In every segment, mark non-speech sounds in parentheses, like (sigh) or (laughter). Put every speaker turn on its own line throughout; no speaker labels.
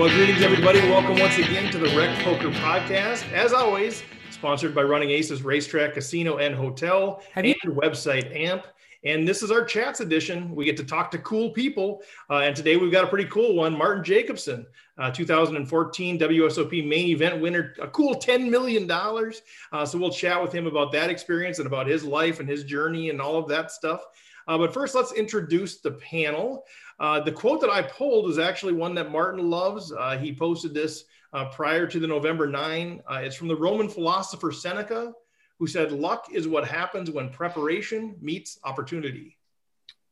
well, greetings, everybody. Welcome once again to the Rec Poker Podcast. As always, sponsored by Running Aces Racetrack, Casino, and Hotel,
Have
and
you-
website AMP. And this is our chats edition. We get to talk to cool people. Uh, and today we've got a pretty cool one Martin Jacobson, uh, 2014 WSOP main event winner, a cool $10 million. Uh, so we'll chat with him about that experience and about his life and his journey and all of that stuff. Uh, but first, let's introduce the panel. Uh, the quote that I pulled is actually one that Martin loves. Uh, he posted this uh, prior to the November 9. Uh, it's from the Roman philosopher Seneca, who said, Luck is what happens when preparation meets opportunity.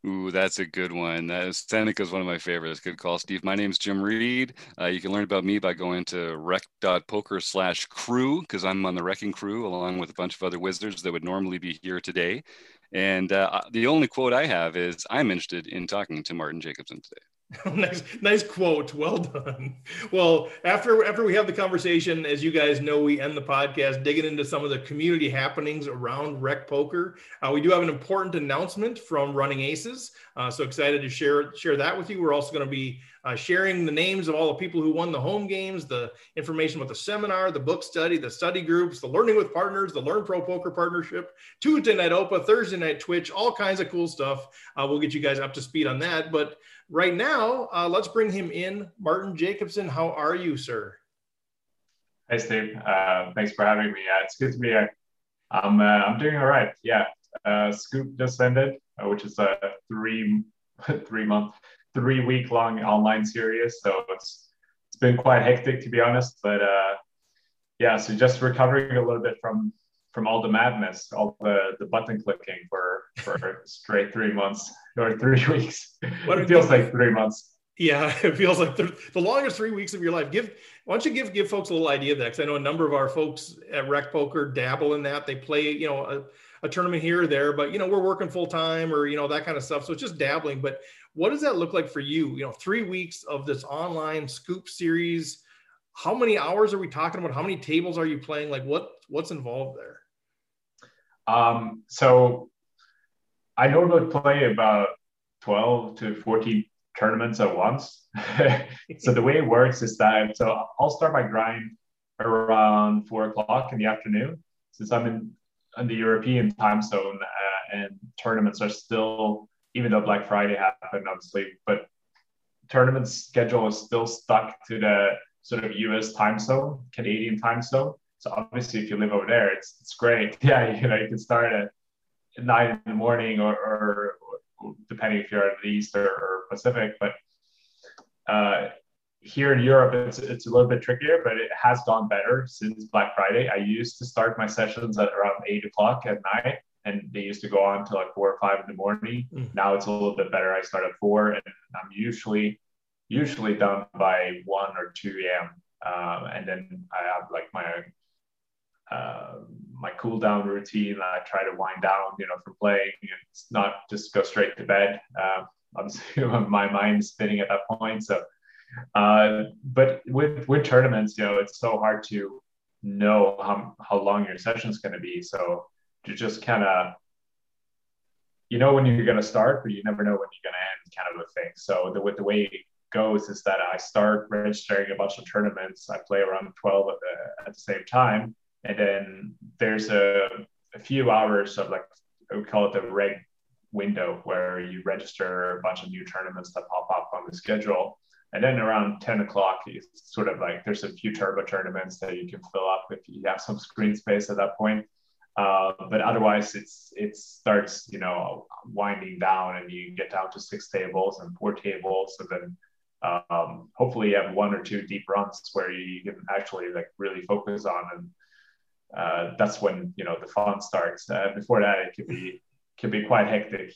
Ooh, that's a good one. That is, Seneca is one of my favorites. Good call, Steve. My name's Jim Reed. Uh, you can learn about me by going to rec.poker slash crew because I'm on the wrecking crew along with a bunch of other wizards that would normally be here today. And uh, the only quote I have is I'm interested in talking to Martin Jacobson today. (laughs)
nice, nice quote. Well done. Well, after after we have the conversation, as you guys know, we end the podcast digging into some of the community happenings around Rec Poker. Uh, we do have an important announcement from Running Aces, uh, so excited to share share that with you. We're also going to be uh, sharing the names of all the people who won the home games, the information about the seminar, the book study, the study groups, the Learning with Partners, the Learn Pro Poker Partnership, Tuesday night OPA, Thursday night Twitch, all kinds of cool stuff. Uh, we'll get you guys up to speed on that, but right now, uh, let's bring him in. Martin Jacobson, how are you, sir?
Hey, Steve. Uh, thanks for having me. It's good to be here. I'm, uh, I'm doing all right. Yeah. Uh, Scoop just ended, which is a three, (laughs) three month, three week long online series. So it's, it's been quite hectic to be honest, but uh, yeah, so just recovering a little bit from, from all the madness, all the, the button clicking for, for straight three months (laughs) or three weeks.
What
it feels like three months.
Yeah, (laughs) it feels like the, the longest three weeks of your life. Give why don't you give give folks a little idea of that? Because I know a number of our folks at Rec Poker dabble in that. They play, you know, a, a tournament here or there, but you know, we're working full time or you know that kind of stuff. So it's just dabbling. But what does that look like for you? You know, three weeks of this online scoop series. How many hours are we talking about? How many tables are you playing? Like what what's involved there?
Um, so I normally play about 12 to 14 tournaments at once. (laughs) so the way it works is that so I'll start my grind around four o'clock in the afternoon since I'm in, in the European time zone uh, and tournaments are still even though Black Friday happened obviously, but tournament schedule is still stuck to the sort of US time zone, Canadian time zone. So obviously if you live over there, it's it's great. (laughs) Yeah, you know, you can start at nine in the morning or, or depending if you're at the East or, or Pacific. But uh, here in Europe, it's, it's a little bit trickier, but it has gone better since Black Friday. I used to start my sessions at around eight o'clock at night, and they used to go on to like four or five in the morning.
Mm.
Now it's a little bit better. I start at four, and I'm usually usually done by one or two a.m. Um, and then I have like my uh, my cool down routine. I try to wind down, you know, from playing and not just go straight to bed. Um, (laughs) obviously, my mind's spinning at that point. So, uh, but with with tournaments, you know, it's so hard to know how how long your session's going to be. So to just kind of you know when you're going to start, but you never know when you're going to end, kind of a thing. So the with the way it goes is that I start registering a bunch of tournaments. I play around 12 at the, at the same time and then there's a, a few hours of like we call it the reg window where you register a bunch of new tournaments that pop up on the schedule and then around 10 o'clock it's sort of like there's a few turbo tournaments that you can fill up if you have some screen space at that point uh, but otherwise it's it starts you know winding down and you get down to six tables and four tables and then um, hopefully you have one or two deep runs where you can actually like really focus on and uh, that's when you know the fun starts. Uh, before that, it could be can be quite hectic.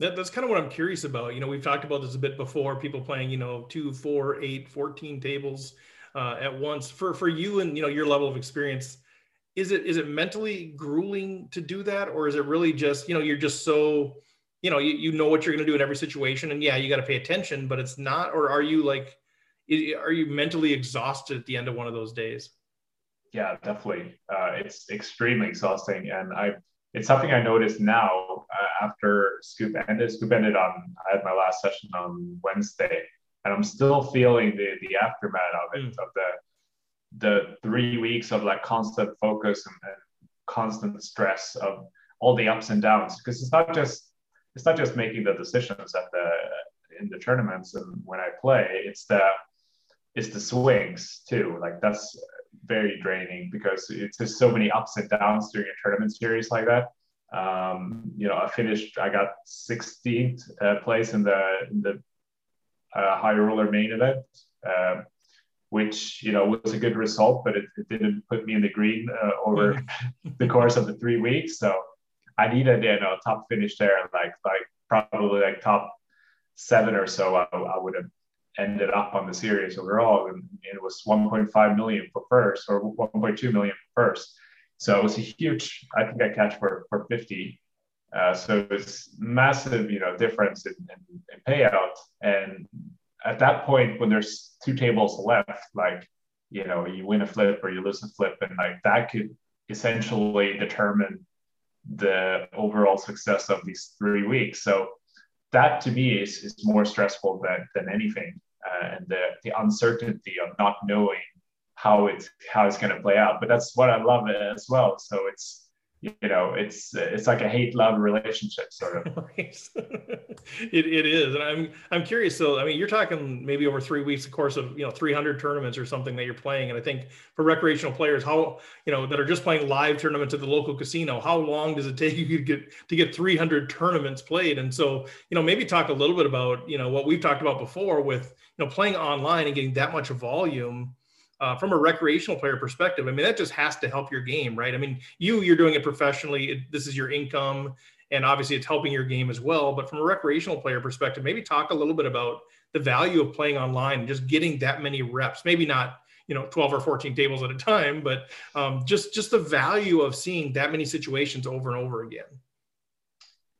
That, that's kind of what I'm curious about. You know, we've talked about this a bit before. People playing, you know, two, four, eight, 14 tables uh, at once. For for you and you know your level of experience, is it is it mentally grueling to do that, or is it really just you know you're just so you know you, you know what you're going to do in every situation, and yeah, you got to pay attention, but it's not. Or are you like, are you mentally exhausted at the end of one of those days?
yeah, definitely. Uh, it's extremely exhausting, and I it's something I noticed now uh, after Scoop ended. Scoop ended on I had my last session on Wednesday, and I'm still feeling the the aftermath of it, mm. of the the three weeks of like constant focus and, and constant stress of all the ups and downs. Because it's not just it's not just making the decisions at the in the tournaments and when I play, it's the it's the swings too. Like that's very draining because it's just so many ups and downs during a tournament series like that. Um, you know, I finished, I got 16th uh, place in the in the uh, high roller main event, uh, which you know was a good result, but it, it didn't put me in the green uh, over (laughs) the course of the three weeks. So I needed you know top finish there, like like probably like top seven or so. I, I would have ended up on the series overall, and it was 1.5 million for first or 1.2 million for first. So it was a huge. I think I catch for for 50. Uh, so it's massive, you know, difference in, in, in, payout. And at that point, when there's two tables left, like you know, you win a flip or you lose a flip, and like that could essentially determine the overall success of these three weeks. So that to me is, is more stressful than, than anything. Uh, and the, the uncertainty of not knowing how it's how it's going to play out. But that's what I love as well. So it's you know it's it's like a hate love relationship sort of. (laughs) (laughs)
It, it is and i'm i'm curious so i mean you're talking maybe over three weeks of course of you know 300 tournaments or something that you're playing and i think for recreational players how you know that are just playing live tournaments at the local casino how long does it take (laughs) you to get to get 300 tournaments played? And so you know maybe talk a little bit about you know what we've talked about before with you know playing online and getting that much volume uh, from a recreational player perspective, I mean, that just has to help your game, right? I mean, you, you're doing it professionally. It, this is your income, and obviously it's helping your game as well. But from a recreational player perspective, maybe talk a little bit about the value of playing online and just getting that many reps. Maybe not, you know, 12 or 14 tables at a time, but um, just just the value of seeing that many situations over and over again.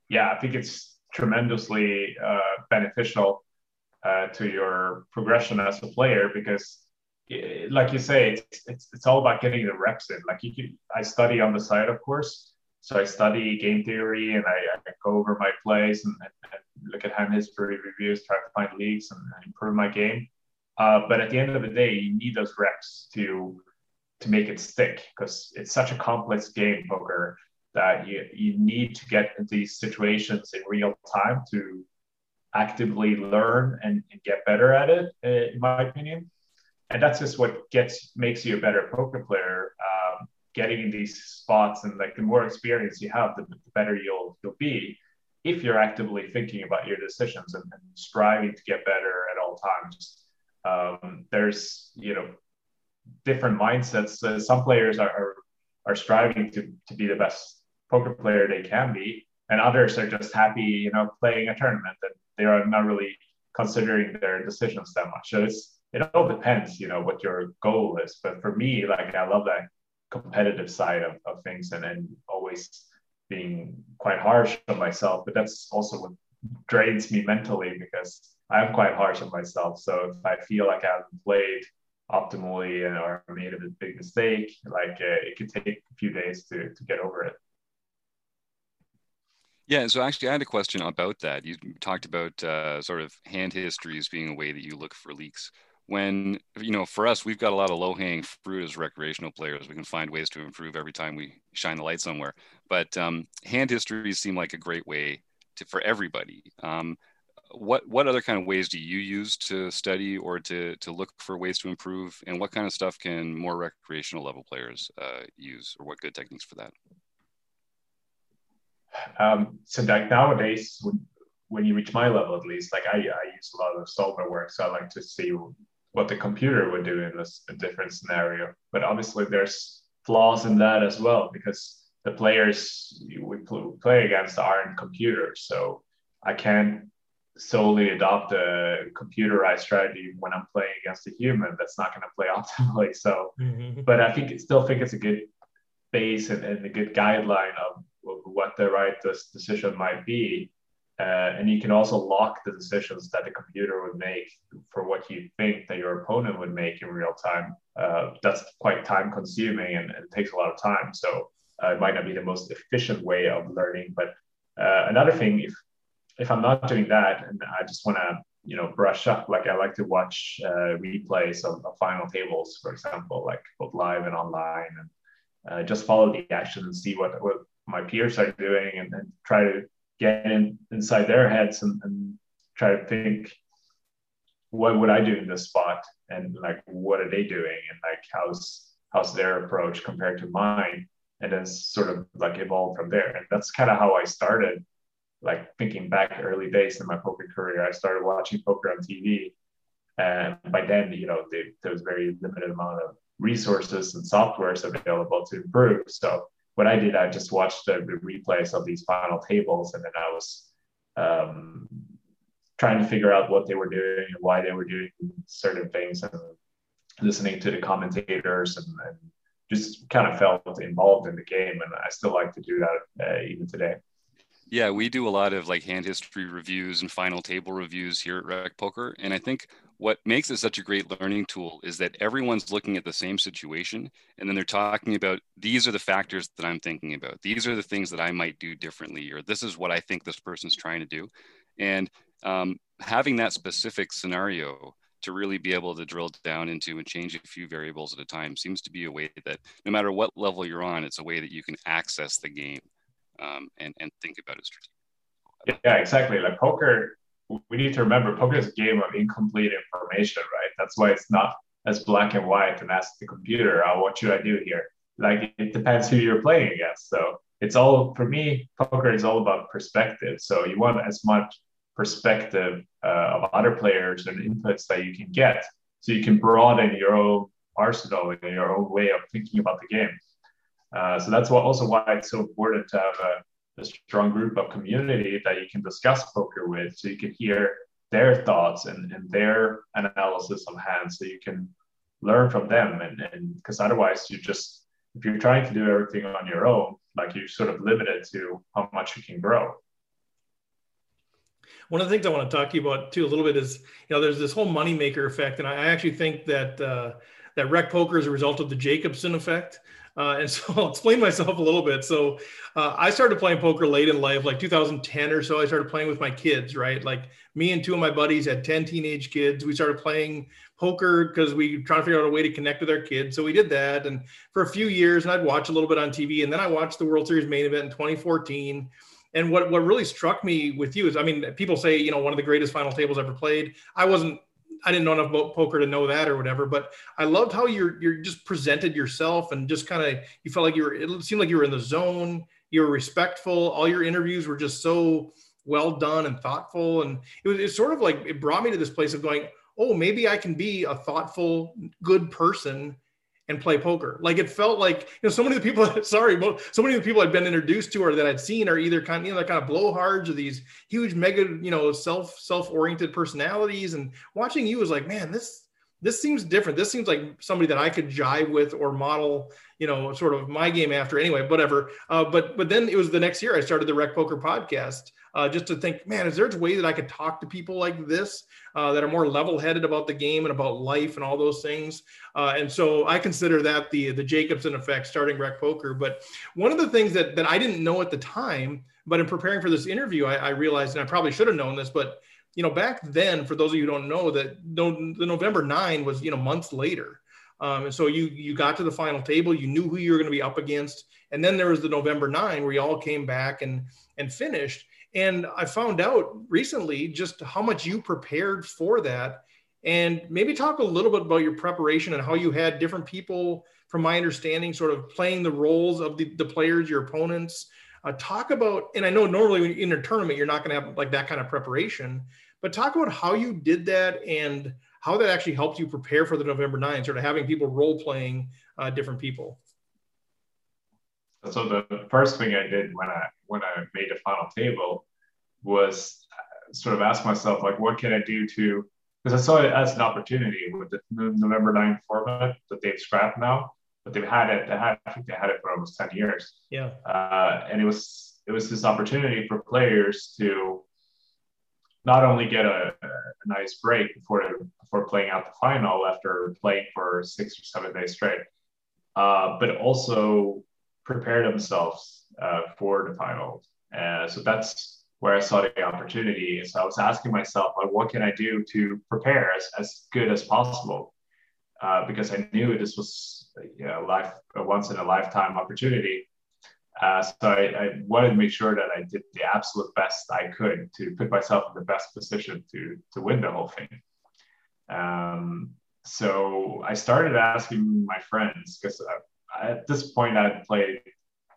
Yeah, I think it's tremendously uh, beneficial uh, to your progression as a player because like you say, it's, it's, it's all about getting the reps in. Like you can, I study on the side, of course. So I study game theory and I, I go over my plays and, and, look at hand history reviews, try to find leaks and, and improve my game. Uh, but at the end of the day, you need those reps to to make it stick because it's such a complex game, poker, that you you need to get these situations in real time to actively learn and, and get better at it. In my opinion and that's just what gets makes you a better poker player. Um, getting in these spots and like the more experience you have, the, the better you'll you'll be if you're actively thinking about your decisions and, and striving to get better at all times. Um, there's you know different mindsets. Uh, some players are, are are striving to to be the best poker player they can be, and others are just happy, you know, playing a tournament and they are not really considering their decisions that much. So it's it all depends, you know, what your goal is. But for me, like I love that competitive side of, of things and, and always being quite harsh on myself. But that's also what drains me mentally because I'm quite harsh on myself. So if I feel like I haven't played optimally and or made a big mistake, like uh, it could take a few days to, to get over it.
Yeah, so actually, I had a question about that. You talked about uh, sort of hand histories being a way that you look for leaks when you know for us we've got a lot of low hanging fruit as recreational players. We can find ways to improve every time we shine the light somewhere. But um, hand histories seem like a great way to for everybody. Um, what what other kind of ways do you use to study or to to look for ways to improve? And what kind of stuff can more recreational level players uh, use or what good techniques for that?
Um, so like nowadays when, when you reach my level at least like I, I use a lot of solver work so i like to see what the computer would do in this a different scenario. But obviously, there's flaws in that as well because the players we play against aren't computers. So I can't solely adopt a computerized strategy when I'm playing against a human that's not going to play (laughs) optimally. So, mm-hmm. but I think still think it's a good base and, and a good guideline of what the right decision might be. Uh, and you can also lock the decisions that the computer would make for what you think that your opponent would make in real time. Uh, that's quite time consuming and, and, takes a lot of time. So uh, it might not be the most efficient way of learning. But uh, another thing, if if I'm not doing that and I just want to you know brush up. Like I like to watch uh, replays of, of, final tables, for example, like both live and online, and uh, just follow the action and see what what my peers are doing, and then try to get in inside their heads and, and try to think what would I do in this spot? And like what are they doing? And like how's how's their approach compared to mine? And then sort of like evolve from there. And that's kind of how I started like thinking back early days in my poker career. I started watching poker on TV and by then you know they, there was very limited amount of resources and softwares available to improve. So what I did I just watched the, replays of these final tables and then I was um, trying to figure out what they were doing and why they were doing certain things and listening to the commentators and, and just kind of felt involved in the game. And I still like to do that uh, even today.
Yeah, we do a lot of like hand history reviews and final table reviews here at Rec Poker. And I think what makes it such a great learning tool is that everyone's looking at the same situation and then they're talking about these are the factors that I'm thinking about. These are the things that I might do differently, or this is what I think this person's trying to do. And um, having that specific scenario to really be able to drill down into and change a few variables at a time seems to be a way that no matter what level you're on, it's a way that you can access the game um, and, and think about it strategically.
Yeah, exactly. Like poker, we need to remember poker is a game of incomplete information, right? That's why it's not as black and white and ask the computer, oh, what should I do here? Like it depends who you're playing against. So it's all, for me, poker is all about perspective. So you want as much perspective uh, of other players and inputs that you can get so you can broaden your own arsenal and your own way of thinking about the game uh, so that's what, also why it's so important to have a, a, strong group of community that you can discuss poker with so you can hear their thoughts and, and their analysis on hands so you can learn from them and because otherwise you just if you're trying to do everything on your own like you're sort of limited to how much you can grow
one of the things I want to talk to you about too a little bit is, you know, there's this whole moneymaker effect, and I actually think that uh, that rec poker is a result of the Jacobson effect. Uh, and (laughs) so I'll explain myself a little bit. So uh, I started playing poker late in life, like 2010 or so. I started playing with my kids, right? Like me and two of my buddies had 10 teenage kids. We started playing poker because we trying to figure out a way to connect with our kids. So we did that. And for a few years, and I'd watch a little bit on TV. And then I watched the World Series main event in 2014 and what what really struck me with you is, I mean, people say you know one of the greatest final tables ever played. I wasn't. I didn't know enough about poker to know that or whatever, but I loved how you're you're just presented yourself and just kind of you felt like you were. It seemed like you were in the zone. You were respectful. All your interviews were just so well done and thoughtful, and it was it's sort of like it brought me to this place of going, oh, maybe I can be a thoughtful, good person and play poker. Like it felt like you know so many of the people. (laughs) Sorry, so many of the people I'd been introduced to or that I'd seen are either kind of you know kind of blowhards or these huge mega you know self self oriented personalities. And watching you was like, man, this this seems different. This seems like somebody that I could jive with or model, you know, sort of my game after. Anyway, whatever. Uh, but but then it was the next year I started the Rec Poker podcast, uh, just to think, man, is there a way that I could talk to people like this uh, that are more level-headed about the game and about life and all those things? Uh, and so I consider that the the Jacobson effect, starting Rec Poker. But one of the things that that I didn't know at the time, but in preparing for this interview, I, I realized, and I probably should have known this, but you know, back then, for those of you who don't know, that no, the November nine was you know months later. Um, and so you you got to the final table, you knew who you were going to be up against, and then there was the November nine where you all came back and and finished. And I found out recently just how much you prepared for that. And maybe talk a little bit about your preparation and how you had different people, from my understanding, sort of playing the roles of the, the players, your opponents. Uh, talk about, and I know normally in a tournament, you're not going to have like that kind of preparation, but talk about how you did that and how that actually helped you prepare for the November 9, sort of having people role playing uh, different people.
So the first thing I did when I when I made a final table was uh, sort of ask myself like, what can I do to because I saw it as an opportunity with the November 9 format that they've scrapped now, but they've had it. They had, I think they had it for almost 10 years.
Yeah.
Uh, and it was it was this opportunity for players to not only get a, a nice break before before playing out the final after playing for six or seven days straight, uh, but also prepare themselves uh, for the finals. Uh, so that's where I saw the opportunity. So I was asking myself, like, what can I do to prepare as, as good as possible? Uh, because I knew this was you know, life, a once in a lifetime opportunity. Uh, so I, I, wanted to make sure that I did the absolute best I could to put myself in the best position to to win the whole thing. Um, so I started asking my friends because at this point I had played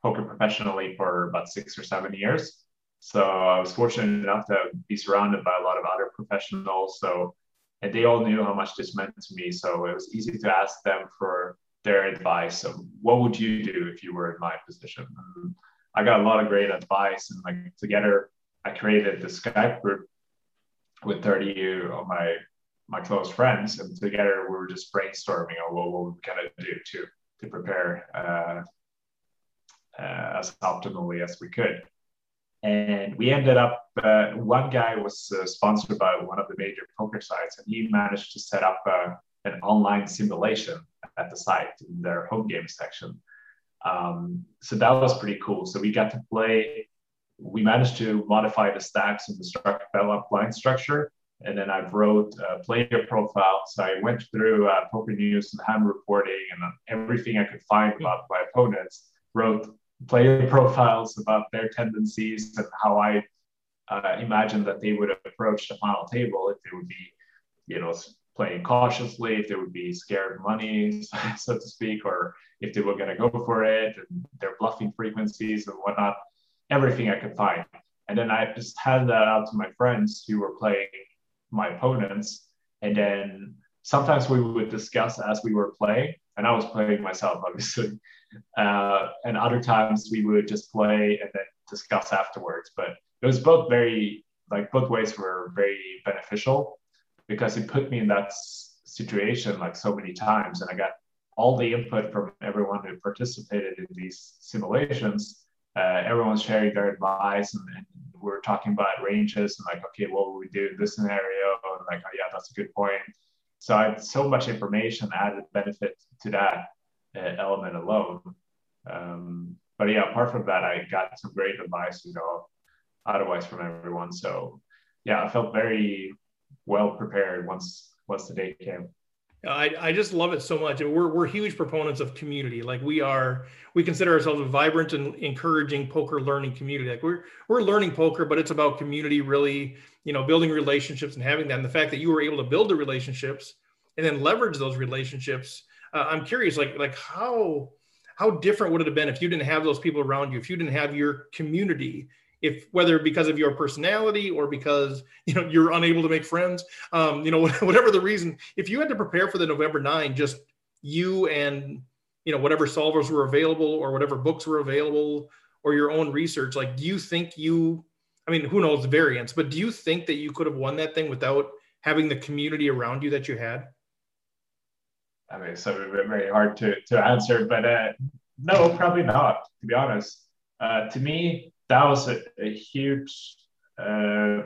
poker professionally for about six or seven years. So I was fortunate enough to be surrounded by a lot of other professionals. So and they all knew how much this meant to me. So it was easy to ask them for their advice of what would you do if you were in my position. And I got a lot of great advice, and like together, I created the Skype group with 30 of my my close friends, and together we were just brainstorming on what, what we kind of do to to prepare uh, uh, as optimally as we could. And we ended up, uh, one guy was uh, sponsored by one of the major poker sites, and he managed to set up uh, an online simulation at the site in their home game section. Um, so that was pretty cool. So we got to play, we managed to modify the stacks and the structure, develop line structure. And then I wrote a player profile. So I went through uh, poker news and hand reporting and everything I could find about my opponents, wrote player profiles about their tendencies and how I uh, imagined that they would approach the final table if they would be, you know, playing cautiously, if they would be scared money, (laughs) so to speak, or if they were going to go for it, and their bluffing frequencies and whatnot, everything I could find. And then I just handed that out to my friends who were playing my opponents. And then sometimes we would discuss as we were playing, and I was playing myself, obviously. Uh, and other times we would just play and then discuss afterwards. But it was both very, like, both ways were very beneficial because it put me in that situation like so many times and i got all the input from everyone who participated in these simulations uh, everyone's sharing their advice and, and, we're talking about ranges and like okay what would we do in this scenario and like oh yeah that's a good point so i had so much information added benefit to that uh, element alone um, but yeah apart from that i got some great advice you know otherwise from everyone so yeah i felt very well prepared once once the day came.
I, I just love it so much. We're, we're huge proponents of community. Like we are, we consider ourselves a vibrant and encouraging poker learning community. Like we're, we're learning poker, but it's about community really, you know, building relationships and having that. And the fact that you were able to build the relationships and then leverage those relationships. Uh, I'm curious, like, like how, how different would it have been if you didn't have those people around you, if you didn't have your community if whether because of your personality or because you know you're unable to make friends um, you know (laughs) whatever the reason if you had to prepare for the november 9 just you and you know whatever solvers were available or whatever books were available or your own research like do you think you i mean who knows the variance but do you think that you could have won that thing without having the community around you that you had?
I mean so very hard to to answer but uh, no probably not to be honest. Uh, to me that was a, a huge uh,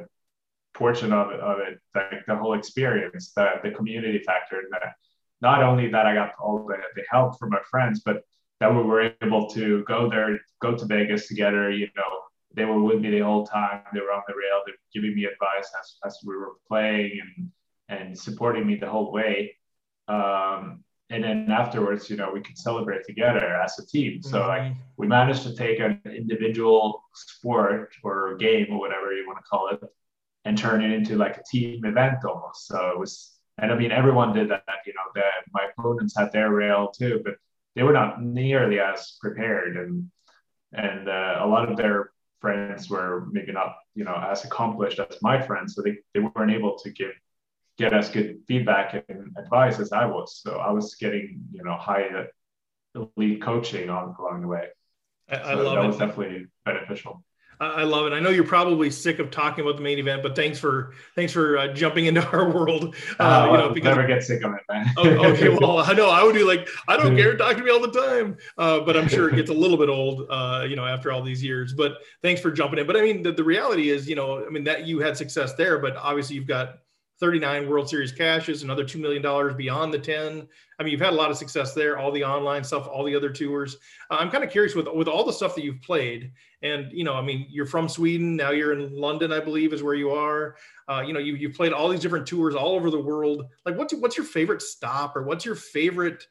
portion of of it, like the whole experience, the, the community factor. That not only that I got all the, the help from my friends, but that we were able to go there, go to Vegas together. You know, they were with me the whole time. They were on the rail, they were giving me advice as, as we were playing and and supporting me the whole way. Um, and then afterwards, you know, we could celebrate together as a team. So mm-hmm. like we managed to take an individual sport or game or whatever you want to call it and turn it into like a team event almost. So it was, and I mean, everyone did that, you know, that my opponents had their rail too, but they were not nearly as prepared. And, and uh, a lot of their friends were maybe not, you know, as accomplished as my friends. So they, they weren't able to give get as good feedback and advice as I was. So I was getting, you know, high elite coaching on along the way.
I, I love that
it. was definitely beneficial.
I love it. I know you're probably sick of talking about the main event, but thanks for thanks for uh, jumping into (laughs) our world.
Uh, uh, you know, because, never get sick of it, man.
oh, okay, (laughs) well, I know I would be like, I don't care, talk to me all the time. Uh, but I'm sure it gets a little bit old, uh, you know, after all these years. But thanks for jumping in. But I mean, the, the reality is, you know, I mean that you had success there, but obviously you've got 39 World Series cashes, another $2 million beyond the 10. I mean, you've had a lot of success there, all the online stuff, all the other tours. Uh, I'm kind of curious with, with all the stuff that you've played and, you know, I mean, you're from Sweden, now you're in London, I believe is where you are. Uh, you know, you, you've played all these different tours all over the world. Like what's, what's your favorite stop or what's your favorite,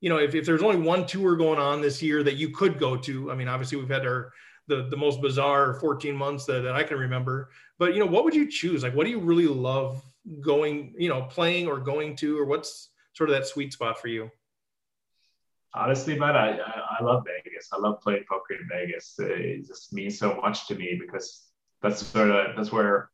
you know, if, if there's only one tour going on this year that you could go to, I mean, obviously we've had our, the, the most bizarre 14 months that, that I can remember, but you know, what would you choose? Like, what do you really love going, you know, playing or going to, or what's sort of that sweet spot for you?
Honestly, man, I, I, I love Vegas. I love playing poker in Vegas. It just means so much to me because that's sort of that's where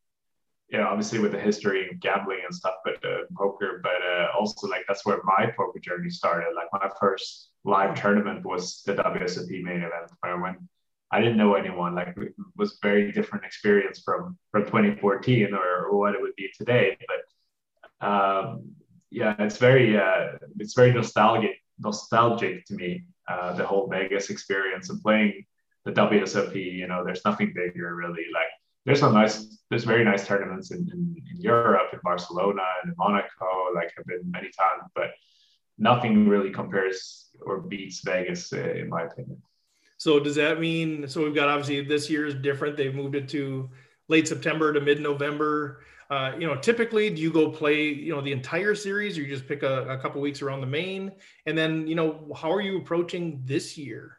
you know, obviously with the history of gambling and stuff, but uh, poker, but uh, also like that's where my poker journey started. Like my first live tournament was the WSOP main event, where when I didn't know anyone. Like it was very different experience from from 2014 or, or what it would be today. But um, yeah, it's very uh, it's very nostalgic nostalgic to me. Uh, the whole Vegas experience and playing the WSOP. You know, there's nothing bigger really. Like there's some nice there's very nice tournaments in, in, in Europe, in Barcelona, and in Monaco. Like I've been many times, but nothing really compares or beats Vegas, uh, in my opinion.
So does that mean so we've got obviously this year is different. They've moved it to late September to mid November. Uh, you know, typically, do you go play you know the entire series, or you just pick a, a couple weeks around the main? And then you know, how are you approaching this year?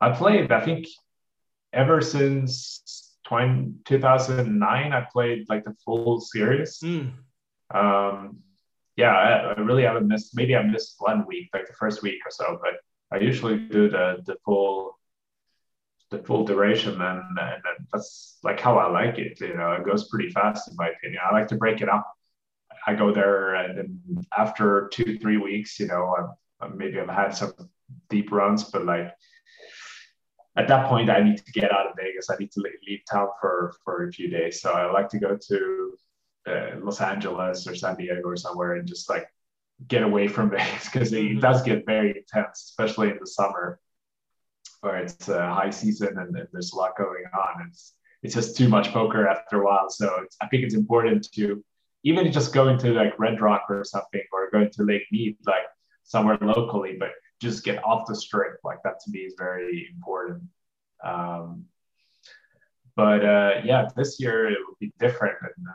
I played. I think ever since 20, 2009, I played like the full series. Mm. Um, yeah, I, I really haven't missed. Maybe I missed one week, like the first week or so, but I usually do the the full the full duration and, and that's like how I like it. You know, it goes pretty fast in my opinion. I like to break it up. I go there and then after two, three weeks, you know, I've, maybe I've had some deep runs, but like at that point, I need to get out of Vegas. I need to leave town for, for a few days. So I like to go to uh, Los Angeles or San Diego or somewhere and just like get away from (laughs) Vegas because it mm-hmm. does get very intense, especially in the summer where it's a high season and, and there's a lot going on. It's it's just too much poker after a while. So I think it's important to even just going to like Red Rock or something or going to Lake Mead, like somewhere locally, but just get off the strip. Like that to me is very important. Um, but uh, yeah, this year it will be different. And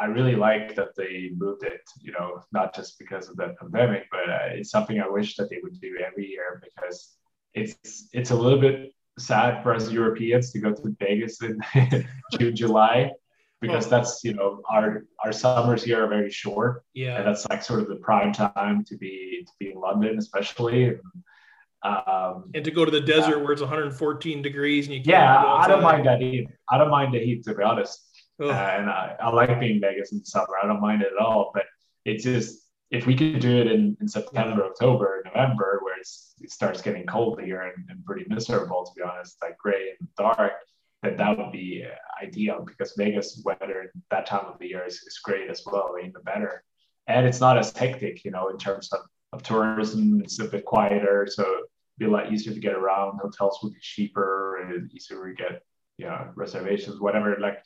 I really like that they moved it, you know, not just because of the pandemic, but uh, it's something I wish that they would do every year because it's it's a little bit sad for us Europeans to go to Vegas in (laughs) June, July, because that's you know our our summers here are very short.
Yeah,
and that's like sort of the prime time to be to be in London, especially. And,
um, and to go to the desert where it's 114 degrees and you can
yeah, I don't mind that heat. I don't mind the heat to be honest. Uh, and I, I like being Vegas in the summer. I don't mind it at all. But it's just if we could do it in, in September, October, November, where it starts getting cold here and, and, pretty miserable, to be honest, like gray and dark, then that would be uh, ideal because Vegas weather that time of the year is, is great as well, even better. And it's not as hectic, you know, in terms of, of tourism. It's a bit quieter, so it'd be a lot easier to get around. Hotels would be cheaper and easier to get, you know, reservations, whatever. Like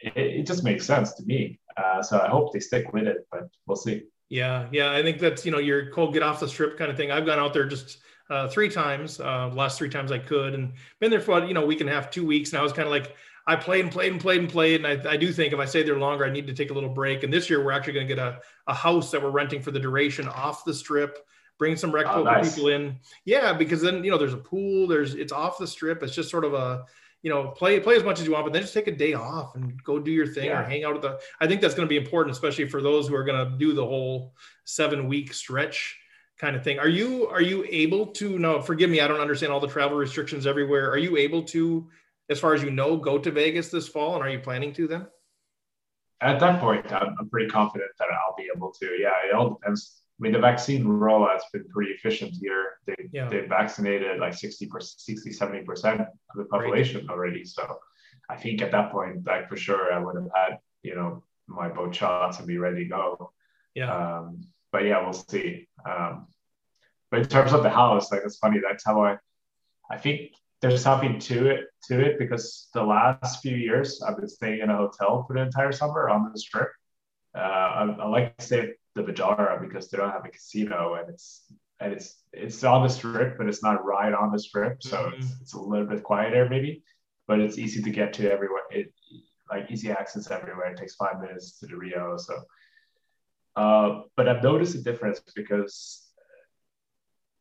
it, it just makes sense to me. Uh, so I hope they stick with it, but we'll see.
Yeah, yeah, I think that's you know your cold get off the strip kind of thing. I've gone out there just uh, three times, uh, last three times I could, and been there for you know a week and a half, two weeks, and I was kind of like I played and played and played and played, and I, I do think if I stay there longer, I need to take a little break. And this year we're actually going to get a, a house that we're renting for the duration off the strip, bring some rec oh, nice. people in, yeah, because then you know there's a pool, there's it's off the strip, it's just sort of a you know, play play as much as you want, but then just take a day off and go do your thing yeah. or hang out at the. I think that's going to be important, especially for those who are going to do the whole seven week stretch kind of thing. Are you are you able to? No, forgive me, I don't understand all the travel restrictions everywhere. Are you able to, as far as you know, go to Vegas this fall, and are you planning to then?
At that point, I'm, I'm pretty confident that I'll be able to. Yeah, it all depends I mean, the vaccine rollout's been pretty efficient here. They, yeah. They've vaccinated like 60, 60, 70% of the population already. So I think at that point, like for sure, I would have had, you know, my both shots and be ready to go.
Yeah.
Um, but yeah, we'll see. Um, but in terms of the house, like it's funny. That's how I, I think there's something to it to it because the last few years I've been staying in a hotel for the entire summer on the strip I, I, like to stay at the Vdara because they don't have a casino and it's and it's it's on the strip, but it's not right on the strip, so mm-hmm. it's, it's a little bit quieter maybe, but it's easy to get to everywhere. It like easy access everywhere. It takes five minutes to the Rio, so. Uh, but I've noticed a difference because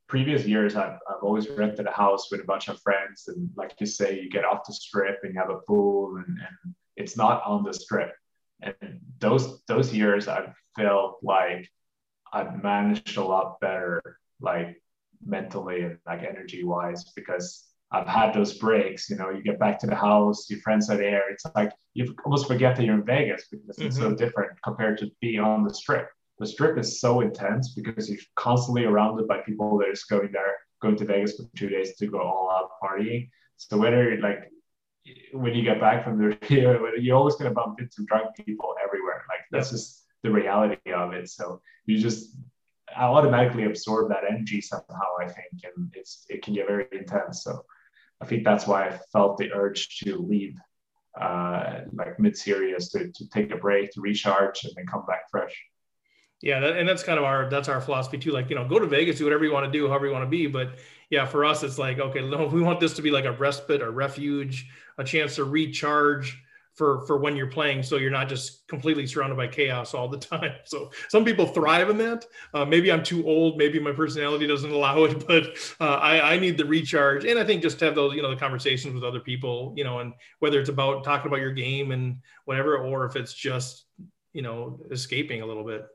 previous years I've, I've always rented a house with a bunch of friends and like you say you get off the strip and you have a pool and, and it's not on the strip and those those years i felt like i've managed a lot better like mentally and like energy wise because I've had those breaks. You know, you get back to the house, your friends are there. It's like you almost forget that you're in Vegas because it's mm-hmm. so different compared to being on the strip the strip is so intense because you're constantly surrounded by people that are just going there, going to Vegas for two days to go all out partying. So whether like when you get back from the (laughs) you're always going to bump into drunk people everywhere. Like that's just the reality of it. So you just I automatically absorb that energy somehow. I think, and it's it can get very intense. So I think that's why I felt the urge to leave, uh, like mid series, to to take a break, to recharge, and then come back fresh.
Yeah, that, and that's kind of our that's our philosophy too. Like you know, go to Vegas, do whatever you want to do, however you want to be. But yeah, for us, it's like okay, no, (laughs) we want this to be like a respite, a refuge, a chance to recharge for for when you're playing, so you're not just completely surrounded by chaos all the (laughs) time. So some people thrive in that. Uh, maybe I'm too old. Maybe my personality doesn't allow it, (laughs) but uh, I, I need the recharge, and I think just to have those you know the conversations with other people, you know, and whether it's about talking about your game and whatever, or if it's just you know escaping a little bit.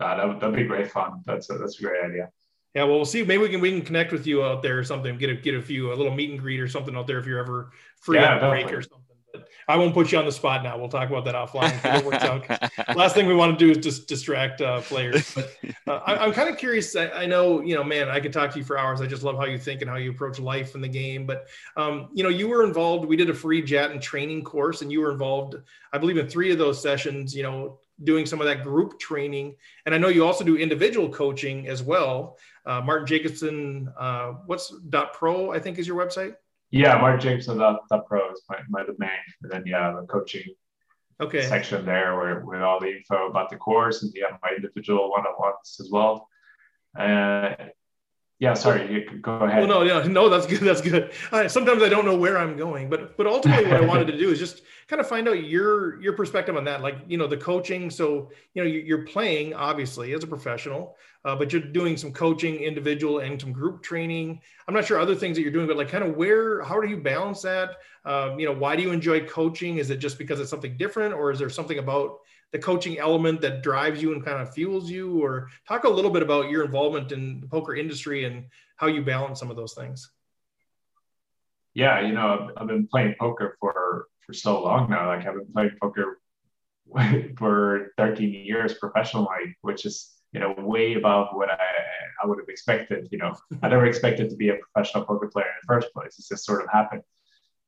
Uh, that would that'd be great fun. That's a, that's a great idea.
Yeah, well, we'll see. Maybe we can we can connect with you out there or something. Get a get a few a little meet and greet or something out there if you're ever free yeah, on break or something. But I won't put you on the spot now. We'll talk about that offline. Works out. (laughs) Last thing we want to do is just distract uh, players. But uh, I, am kind of curious. I, I, know you know, man. I could talk to you for hours. I just love how you think and how you approach life in the game. But um, you know, you were involved. We did a free jet and training course, and you were involved. I believe in three of those sessions. You know, doing some of that group training. And I know you also do individual coaching as well. Uh, Martin Jacobson, uh, what's dot pro, I think is your website?
Yeah, Martin Jacobson dot, dot pro is my, my domain. And then, yeah, the coaching okay. section there where, with all the info about the course and yeah, my individual one-on-ones as well. Uh, yeah, sorry, you go ahead.
Well, no, yeah, no, that's good. That's good. Sometimes I don't know where I'm going, but but ultimately, what I wanted to do is just kind of find out your your perspective on that. Like, you know, the coaching. So, you know, you're playing obviously as a professional, uh, but you're doing some coaching, individual, and some group training. I'm not sure other things that you're doing, but like, kind of where, how do you balance that? Um, you know, why do you enjoy coaching? Is it just because it's something different, or is there something about the coaching element that drives you and kind of fuels you or talk a little bit about your involvement in the poker industry and how you balance some of those things
yeah you know i've, I've been playing poker for for so long now like i've been playing poker (laughs) for 13 years professionally which is you know way above what i i would have expected you know. (laughs) I never expected to be a professional poker player in the first place. It's just sort of happened.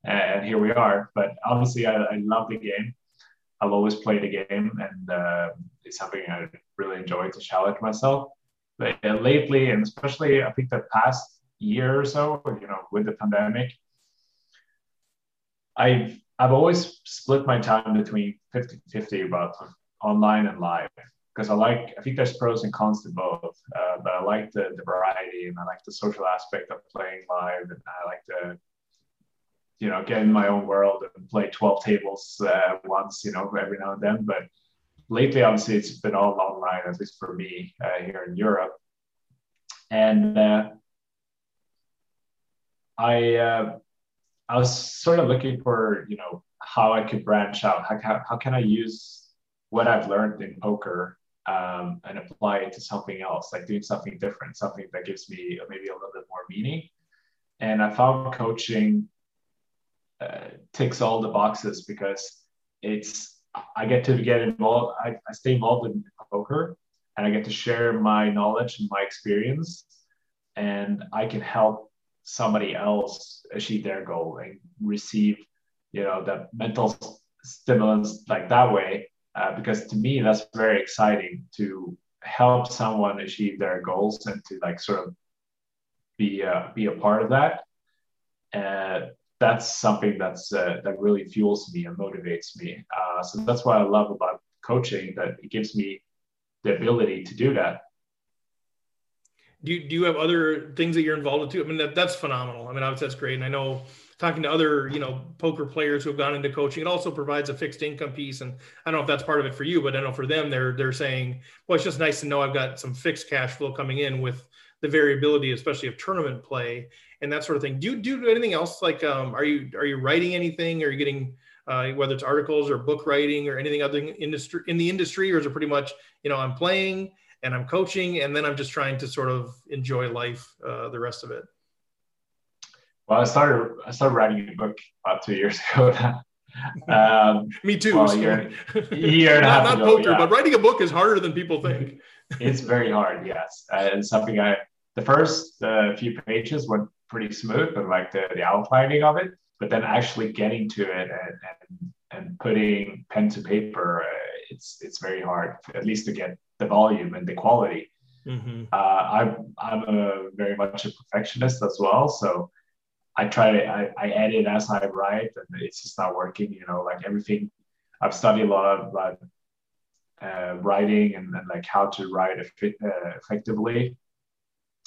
And here we are. But obviously i, I love the game. I've always played the game, and uh, it's something I really enjoy to challenge myself. But uh, lately, and especially I think the past year or so, you know, with the pandemic, I've I've always split my time between 50-50 about online and live because I like I think there's pros and cons to both. Uh, but I like the, the variety and I like the social aspect of playing live and I like to, you know get in my own world and play 12 tables uh, once you know every now and then but lately obviously it's been all online at least for me uh, here in europe and uh, i uh, i was sort of looking for you know how i could branch out how, how, how can i use what i've learned in poker um, and apply it to something else like doing something different something that gives me maybe a little bit more meaning and i found coaching uh, ticks all the boxes because it's I get to get involved. I, I stay involved in poker, and I get to share my knowledge and my experience, and I can help somebody else achieve their goal and receive, you know, the mental stimulants like that way. Uh, because to me, that's very exciting to help someone achieve their goals and to like sort of be uh, be a part of that. That's something that's uh, that really fuels me and motivates me. Uh, so that's what I love about coaching that it gives me the ability to do that.
Do you, do you have other things that you're involved in too? I mean, that, that's phenomenal. I mean, obviously that's great. And I know talking to other, you know, poker players who have gone into coaching, it also provides a fixed income piece. And I don't know if that's part of it for you, but I know for them, they're, they're saying, well, it's just nice to know I've got some fixed cash flow coming in with the variability, especially of tournament play and that sort of thing. Do you do anything else? Like, um, are you, are you writing anything? Are you getting, uh, whether it's articles or book writing or anything other industry in the industry, or is it pretty much, you know, I'm playing and I'm coaching, and then I'm just trying to sort of enjoy life uh, the rest of it.
Well, I started I started writing a book about two years (laughs) ago.
um, (laughs) Me too. Well,
year, year and (laughs)
not, not ago, poker, yeah. but writing a book is harder than people think.
it's very hard, yes, uh, and something I the first uh, few pages went pretty smooth, but like the, the outlining of it, but then actually getting to it and and, and putting pen to paper, uh, it's it's very hard, at least to get the volume and the quality. Mm-hmm. Uh, I'm I'm a very much a perfectionist as well, so I try to I, I edit as I write, and it's just not working. You know, like everything. I've studied a lot of like, uh, writing and, and, like how to write uh, effectively,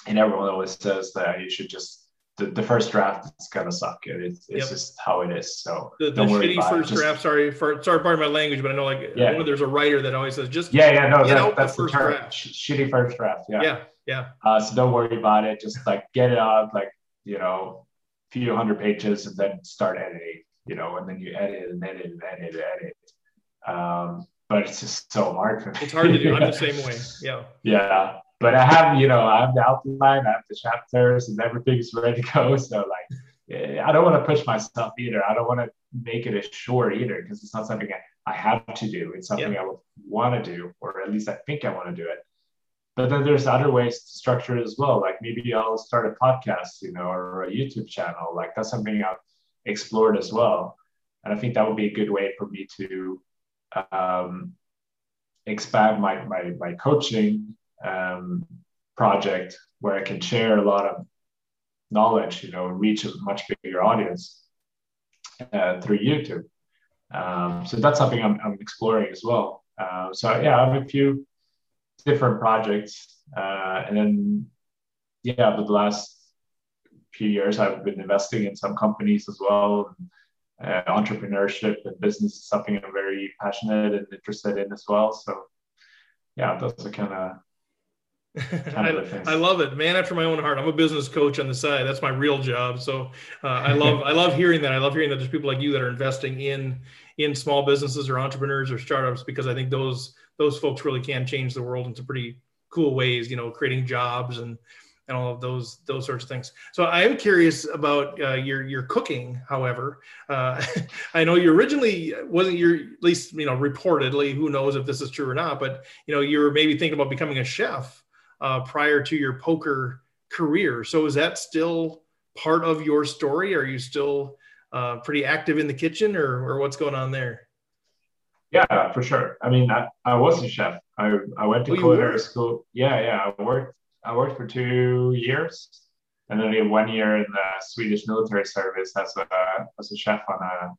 and everyone always says that you should just the, the first draft is gonna suck. It's, it's yep. just how it is. So
the, the shitty first just, draft. Sorry for sorry, pardon my language, but I know like yeah. there's a writer that always says just
yeah yeah no that, that's the, first term. draft. shitty first draft. Yeah
yeah yeah.
Uh, so don't worry about it. Just like get it out, like you know, a few hundred pages, and then start editing. You know, and then you edit and edit and edit and edit. Um, but it's just so hard for me.
It's hard to do. I'm the (laughs) same way. Yeah.
Yeah but I have, you know, I have the outline, I have the chapters, and everything's ready to go. (laughs) So like, I don't want to push myself either. I don't want to make it a short either because it's not something I, I have to do. It's something yeah. I would want to do, or at least I think I want to do it. But then there's other ways to structure it as well. Like maybe I'll start a podcast, you know, or a YouTube channel. Like that's something I've explored as well. And I think that would be a good way for me to um, expand my, my, my coaching um, project where I can share a lot of knowledge, you know, reach a much bigger audience uh, through YouTube. Um, so that's something I'm, I'm exploring as well. Uh, so yeah, I have a few different projects, uh, and then yeah, over the last few years, I've been investing in some companies as well. Uh, entrepreneurship and business is something I'm very passionate and interested in as well. So yeah, those are kind of
I, I, love it, man after my own heart. I'm a business coach on the side. That's my real job. So uh, I (laughs) love I love hearing that. I love hearing that there's people like you that are investing in in small businesses or entrepreneurs or startups because I think those those folks really can change the world in some pretty cool ways. You know, creating jobs and and all of those those sorts of things. So I am curious about uh, your your cooking. However, uh, (laughs) I know you originally wasn't your at least you know reportedly. Who knows if this is true or not? But you know you were maybe thinking about becoming a chef uh, prior to your poker career. So is that still part of your story? Are you still uh, pretty active in the kitchen, or, or what's going on there?
Yeah, for sure. I mean, I, I was a chef. I, I went to oh, culinary school. Yeah, yeah. I worked I worked for two years, and then I did one year in the Swedish military service as a as a chef on a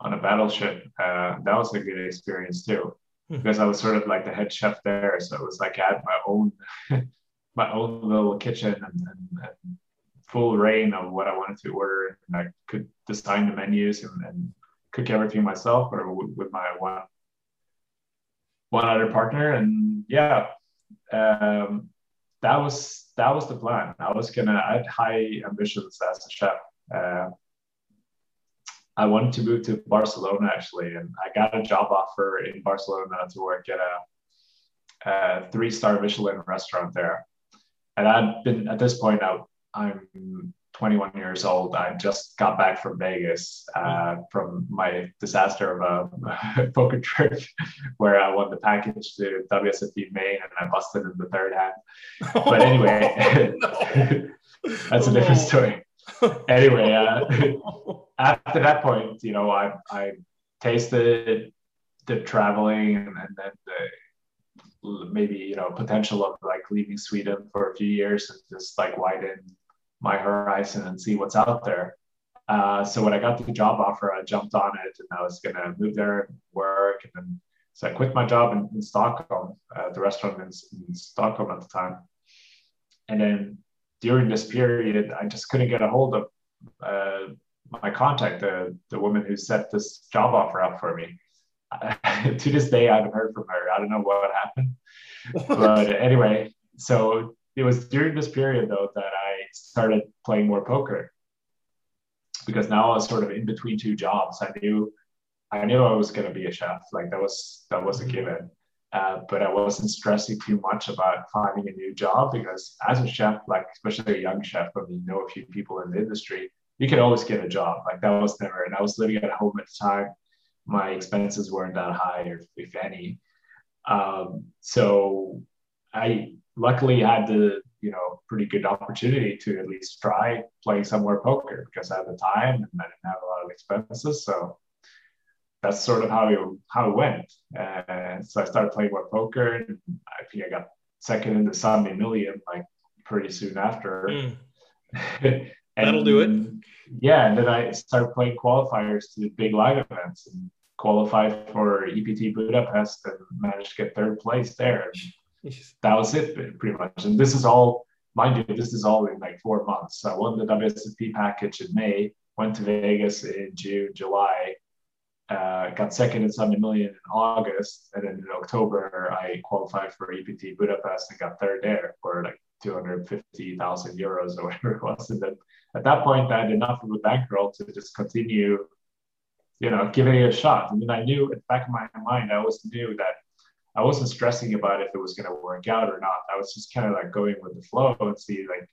on a battleship. Uh, that was a good experience too. Hmm. because I was sort of like the head chef there. So it was like I had my own (laughs) my own little kitchen and, and, and, full reign of what I wanted to order, and I could design the menus and, and cook everything myself or with, with, my one one other partner. And yeah, um, that was that was the plan. I was gonna I had high ambitions as a chef. Uh, I wanted to move to Barcelona actually, and I got a job offer in Barcelona to work at a, a three star Michelin restaurant there. And I'd been at this point, I, I'm 21 years old. I just got back from Vegas uh, from my disaster of a (laughs) poker trip (laughs) where I won the package to WSOP Main and I busted in the third hand. But (laughs) anyway, oh, that's a different story. anyway, uh, after that point, you know, I I tasted the traveling and, then the maybe you know potential of like leaving Sweden for a few years and just like widen my horizon and see what's out there. Uh, so when I got the job offer, I jumped on it and I was gonna move there and work and then So I quit my job in, in Stockholm, uh, the restaurant in, in Stockholm at the time. And then during this period, I just couldn't get a hold of uh, my contact, the, the woman who set this job offer up for me. (laughs) to this day, I haven't heard from her. I don't know what happened. (laughs) but anyway, so it was during this period though that I started playing more poker because now I was sort of in between two jobs. I knew I knew I was going to be a chef. Like that was that was a mm-hmm. given. Uh, but I wasn't stressing too much about finding a new job because as a chef, like especially a young chef, I mean, you know a few people in the industry, you could always get a job. Like that was never, and I was living at home at the time. My expenses weren't that high, if, if any. Um, so I luckily had the you know pretty good opportunity to at least try playing some more poker because I had the time and I didn't have a lot of expenses. So that's sort of how it how it went. And so I started playing more poker, and I think I got second in the Sunday Million like pretty soon after.
Mm. (laughs) That'll do it.
Yeah, and then I started playing qualifiers to big live events and qualified for EPT Budapest and managed to get third place there. that was it pretty much. And this is all, mind you, this is all in like four months. So I won the WSOP package in May, went to Vegas in June, July, uh, got second in Sunday Million in August, and then in October I qualified for EPT Budapest and got third there for like 250,000 euros or whatever it was. And then at that point, I had enough of a bankroll to just continue, you know, giving it a shot. I mean, I knew at the back of my mind, I always knew that I wasn't stressing about if it was going to work out or not. I was just kind of like going with the flow and see like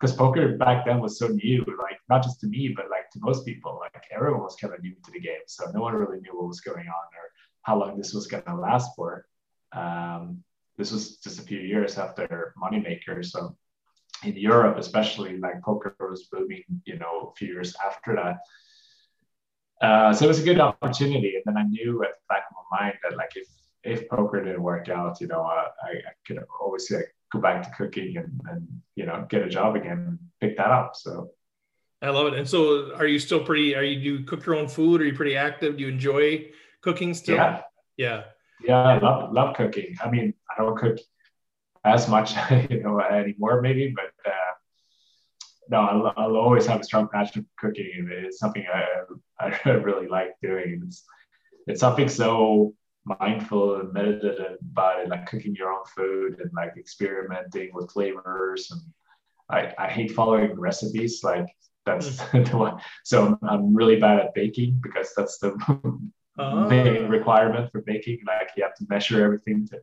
because poker back then was so new, like not just to me, but like to most people, like everyone was kind of new to the game. So no one really knew what was going on or how long this was going to last for. Um, this was just a few years after Moneymaker. So in Europe, especially, like poker was booming, you know, a few years after that. Uh, so it was a good opportunity. And then I knew at the back of my mind that like if if poker didn't work out, you know, uh, I, I could always like go back to cooking and, and you know get a job again and pick that up. So
i love it. And so are you still pretty are you do you cook your own food? Are you pretty active? Do you enjoy cooking still?
Yeah.
Yeah.
Yeah i love love cooking. I mean i don't cook as much (laughs) you know anymore maybe but no, I'll, I'll, always have a strong passion for cooking. It's something I, (laughs) I really like doing. It's, it's something so mindful and meditative about it, like cooking your own food and like experimenting with flavors. And I, I hate following recipes. Like that's mm. (laughs) the one. So I'm really bad at baking because that's the oh. (laughs) main requirement for baking. Like you have to measure everything. To,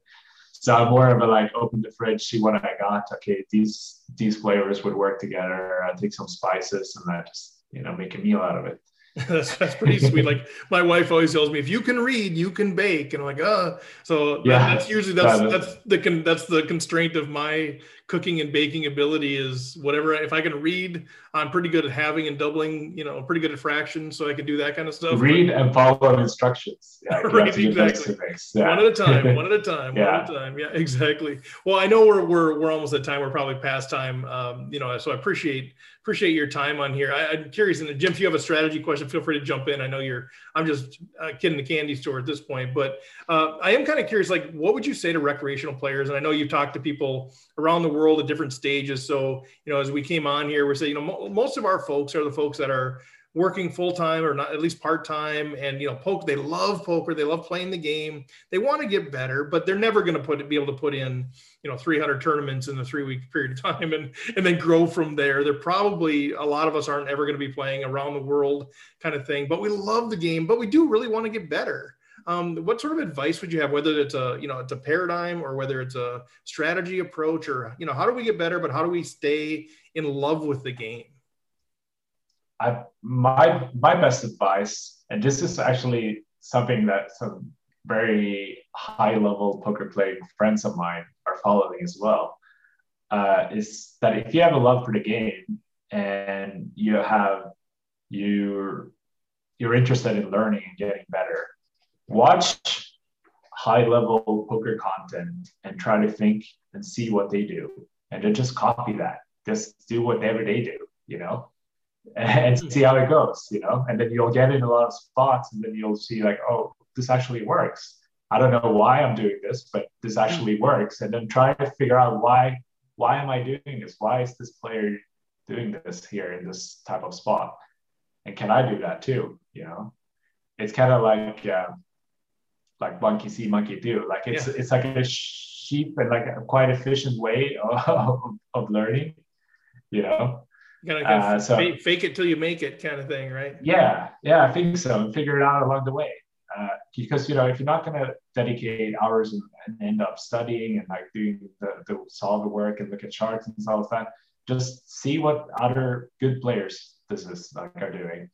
so I'm more of a like open the fridge, see what I got. Okay, these these flavors would work together. I take some spices and I just you know make a meal out of it. (laughs)
that's, that's pretty sweet. Like my wife always tells me, if you can read, you can bake. And I'm like, uh, so yeah, that's usually that's that's the con- that's the constraint of my cooking and baking ability is whatever. If I can read, I'm pretty good at having and doubling. You know, pretty good at fractions, so I can do that kind of stuff.
Read but, and follow instructions. (laughs)
Yeah, right, exactly. Yeah. One at a time. One at a time. yeah. One at a (laughs) time. Yeah, exactly. Well, I know we're we're we're almost at time. We're probably past time. Um, you know, so I appreciate appreciate your time on here. I, am curious, and Jim, if you have a strategy question, feel free to jump in. I know you're. I'm just a kid in the candy store at this point, but uh, I am kind of curious. Like, what would you say to recreational players? And I know you've talked to people around the world at different stages. So, you know, as we came on here, we're saying, you know, mo- most of our folks are the folks that are working full time or not at least part time and you know poker they love poker they love playing the game. They want to get better but they're never going to put be able to put in you know 300 tournaments in a three week period of time and and then grow from there. They're probably a lot of us aren't ever going to be playing around the world kind of thing but we love the game but we do really want to get better um, what sort of advice would you have, whether it's a you know it's a paradigm or whether it's a strategy approach, or you know how do we get better, but how do we stay in love with the game?
I my my best advice, and this is actually something that some very high level poker playing friends of mine are following as well, uh, is that if you have a love for the game and you have you're you're interested in learning and getting better watch high level poker content and try to think and see what they do and then just copy that just do whatever they do you know (laughs) and see how it goes you know and then you'll get in a lot of spots and then you'll see like oh this actually works I don't know why I'm doing this, but this actually works. And then try to figure out why why am I doing this? Why is this player doing this here in this type of spot? And can I do that too? You know, it's kind of like uh, like monkey see, monkey do. Like it's yeah. it's like a cheap and like a quite efficient way (laughs) of, of learning. You know,
you gotta uh, so, fake, fake, it till you make it, kind of thing, right?
Yeah, yeah, I think so. Figure it out along the way. Uh, because you know, if you're not gonna dedicate hours and, and, end up studying and like doing the, the solve the work and look at charts and all of that, just see what other good players this is like are doing.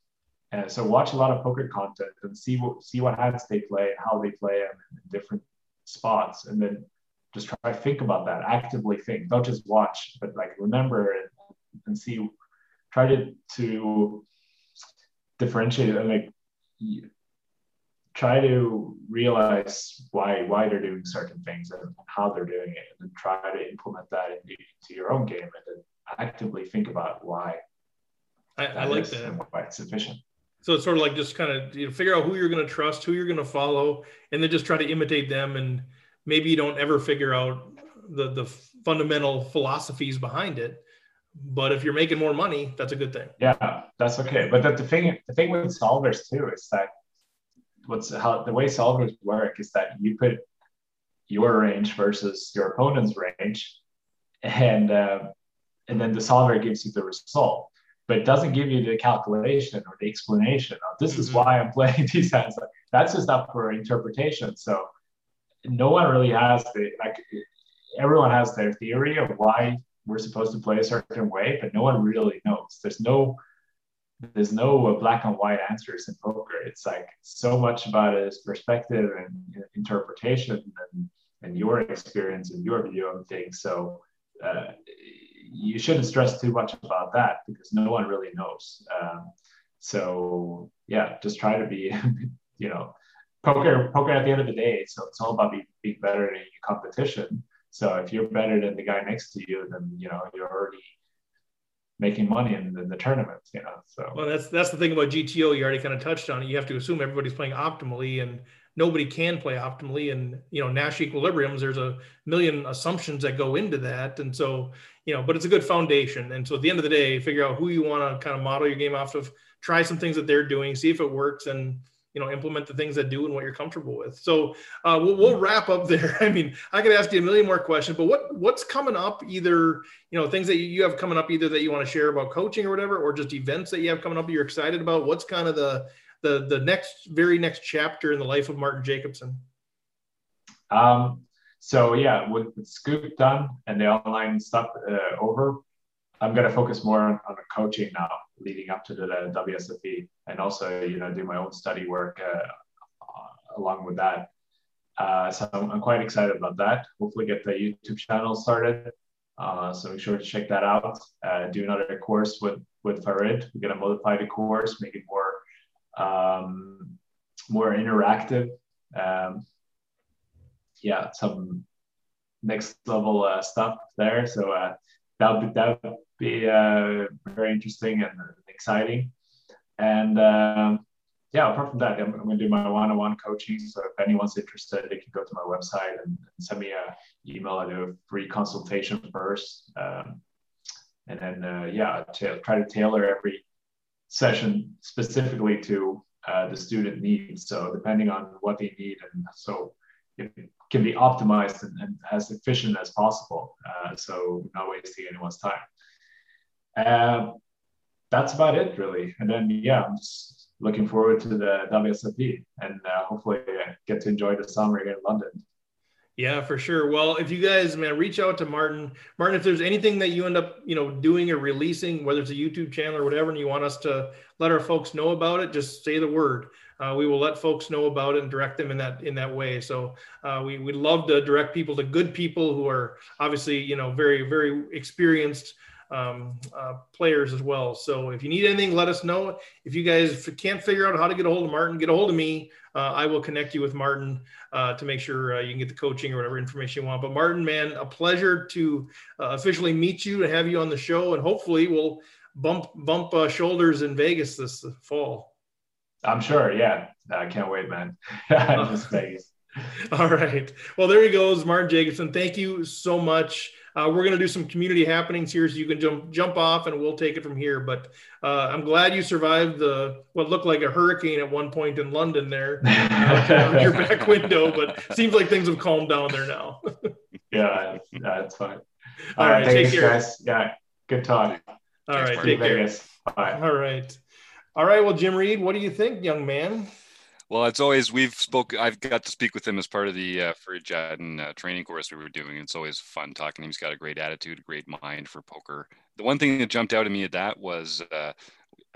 And so watch a lot of poker content and see what see what hands they play and how they play them in different spots, and then just try to think about that. Actively think, don't just watch, but like remember and, and see. Try to to differentiate and like try to realize why why they're doing certain things and how they're doing it, and then try to implement that into, your own game, and then actively think about why.
I, I like that.
why it's sufficient.
So it's sort of like just kind of you know, figure out who you're going to trust, who you're going to follow, and then just try to imitate them. And maybe you don't ever figure out the the fundamental philosophies behind it. But if you're making more money, that's a good thing.
Yeah, that's okay. But the, the thing the thing with solvers too is that what's how the way solvers work is that you put your range versus your opponent's range, and uh, and then the solver gives you the result, but it doesn't give you the calculation or the explanation of this mm-hmm. is why I'm (laughs) playing these hands. That's just up for interpretation. So no one really has the like everyone has their theory of why we're supposed to play a certain way, but no one really knows. There's no there's no black and white answers in poker. It's like so much about his perspective and interpretation and, and your experience and your view of things. So uh, you shouldn't stress too much about that because no one really knows. Um, so yeah, just try to be, (laughs) you know, poker. Poker at the end of the day, so it's all about being, being better in your competition. So if you're better than the guy next to you, then you know you're already making money in the, the tournaments, you know. So
well, that's that's the thing about GTO. You already kind of touched on it. You have to assume everybody's playing optimally, and nobody can play optimally. And you know, Nash equilibriums. There's a million assumptions that go into that, and so you know, but it's a good foundation. And so at the end of the day, figure out who you want to kind of model your game off of. Try some things that they're doing, see if it works, and you know implement the things that do and what you're comfortable with so uh, we'll, we'll wrap up there (laughs) i mean i could ask you a million more questions but what what's coming up either you know things that you have coming up either that you want to share about coaching or whatever or just events that you have coming up that you're excited about what's kind of the the the next very next chapter in the life of martin jacobson
um so yeah with, with SCOOP done and the online stuff uh, over i'm going to focus more on, on coaching now leading up to the, the WSOP, and also you know do my own study work uh, along with that. Uh, so I'm, I'm, quite excited about that. Hopefully, get the YouTube channel started. Uh, so make sure to check that out. Uh, do another course with with Farid. We're gonna modify the course, make it more um, more interactive. Um, yeah, some next level uh, stuff there. So uh, that would that would be uh, very interesting and exciting. And um, yeah, apart from that, I'm, I'm going to do my one-on-one coaching. So if anyone's interested, they can go to my website and, send me a email. I do a free consultation first, um, and then uh, yeah, to try to tailor every session specifically to uh, the student needs. So depending on what they need, and so it can be optimized and, and as efficient as possible. Uh, so not wasting anyone's time. Um, that's about it, really. And then, yeah, I'm just looking forward to the WSOP and uh, hopefully get to enjoy the summer here in London.
Yeah, for sure. Well, if you guys, man, reach out to Martin. Martin, if there's anything that you end up, you know, doing or releasing, whether it's a YouTube channel or whatever, and you want us to let our folks know about it, just say the word. Uh, we will let folks know about it and direct them in that in that way. So uh, we we love to direct people to good people who are obviously, you know, very very experienced um, uh, players as well. So if you need anything, let us know. If you guys can't figure out how to get a hold of Martin, get a hold of me. Uh, I will connect you with Martin uh, to make sure uh, you can get the coaching or whatever information you want. But Martin, man, a pleasure to uh, officially meet you to have you on the show, and hopefully we'll bump bump uh, shoulders in Vegas this fall.
I'm sure. Yeah, I can't wait, man. (laughs) (laughs) Vegas.
All right. Well, there he goes, Martin Jacobson. Thank you so much. Uh, we're going to do some community happenings here, so you can jump jump off, and we'll take it from here. But uh, I'm glad you survived the what looked like a hurricane at one point in London there (laughs) uh, your back window. But seems like things have calmed down there now. (laughs)
yeah, that's fine.
All, All right, right take care,
guys. Yeah, good talk.
All Thanks, right, take care. Bye. All right. All right. Well, Jim Reed, what do you think, young man?
Well, it's always we've spoke. I've got to speak with him as part of the uh, and uh, training course we were doing. It's always fun talking. He's got a great attitude, a great mind for poker. The one thing that jumped out at me at that was, uh,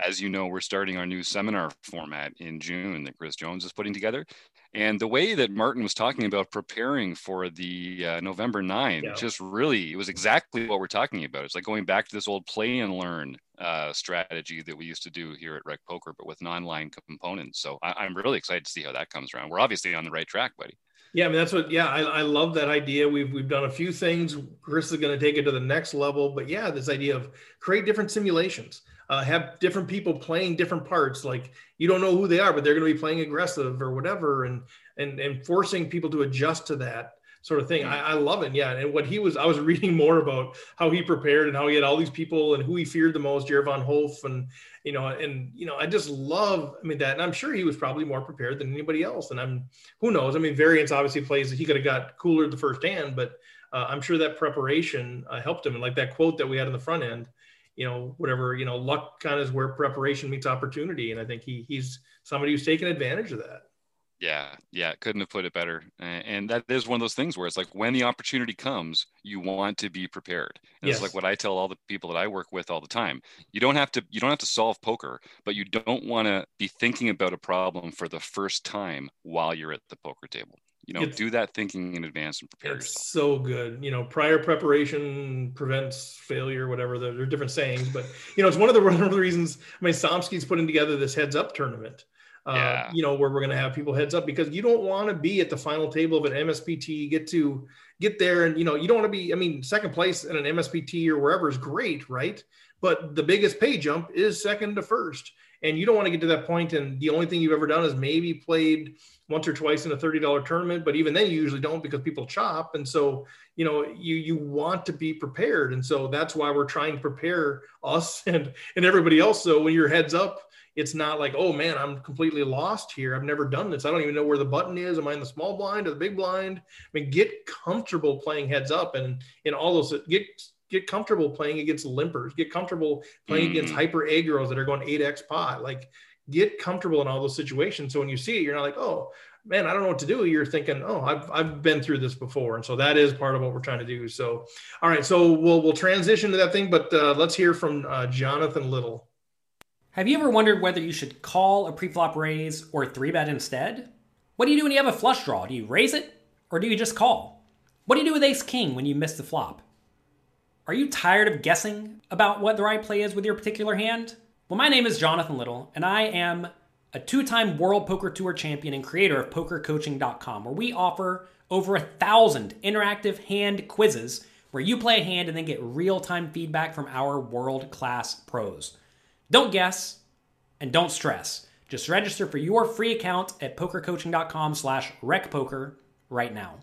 as you know, we're starting our new seminar format in June that Chris Jones is putting together, and the way that Martin was talking about preparing for the uh, November 9, yeah. just really, it was exactly what we're talking about. It's like going back to this old play and learn uh, strategy that we used to do here at Rec Poker, but with non-line components. So I, am really excited to see how that comes around. We're obviously on the right track, buddy.
Yeah, I mean that's what. Yeah, I, I love that idea. We've we've done a few things. Chris is going to take it to the next level. But yeah, this idea of create different simulations uh, have different people playing different parts. Like you don't know who they are, but they're going to be playing aggressive or whatever, and and and forcing people to adjust to that sort of thing. I, I, love it. Yeah. And what he was, I was reading more about how he prepared and how he had all these people and who he feared the most, Jorryt van Hoof. And, you know, and, you know, I just love, I mean, that, and I'm sure he was probably more prepared than anybody else. And I'm, who knows? I mean, variance obviously plays, he could have got cooler the first hand, but uh, I'm sure that preparation uh, helped him. And like that quote that we had in the front end, you know, whatever, you know, luck kind of is where preparation meets opportunity. And I think he he's somebody who's taken advantage of that.
Yeah, yeah, couldn't have put it better. And that is one of those things where it's like when the opportunity comes, you want to be prepared. And yes. It's like what I tell all the people that I work with all the time. You don't have to you don't have to solve poker, but you don't want to be thinking about a problem for the first time while you're at the poker table you know it's, do that thinking in advance and prepare
it's
yourself
so good you know prior preparation prevents failure whatever there are different sayings but you know it's one of the (laughs) one of the reasons i mean somsky's putting together this heads up tournament uh, yeah. you know where we're going to have people heads up because you don't want to be at the final table of an mspt get to get there and you know you don't want to be i mean second place in an mspt or wherever is great right? But the biggest pay jump is second to first. And you don't want to get to that point and the only thing you've ever done is maybe played once or twice in a $30 tournament but even then you usually don't because people chop. And so you know you you want to be prepared. And so that's why we're trying to prepare us (laughs) and and everybody else. So when your heads up it's not like oh man i'm completely lost here i've never done this i don't even know where the button is am i in the small blind or the big blind i mean get comfortable playing heads up and in all those get get comfortable playing against limpers get comfortable playing mm. against hyper agros that are going 8x pot like get comfortable in all those situations. So when you see it, you're not like, oh man, I don't know what to do. You're thinking, oh, I've, I've been through this before. And so that is part of what we're trying to do. So, all right, so we'll, we'll transition to that thing, but uh, let's hear from uh, Jonathan Little.
Have you ever wondered whether you should call a preflop raise or three bet instead? What do you do when you have a flush draw? Do you raise it or do you just call? What do you do with ace king when you miss the flop? Are you tired of guessing about what the right play is with your particular hand? Well, my name is Jonathan Little, and I am a two time World Poker Tour champion and creator of PokerCoaching.com, where we offer over a thousand interactive hand quizzes where you play a hand and then get real time feedback from our world class pros. Don't guess and don't stress. Just register for your free account at pokercoaching.com slash recpoker right now.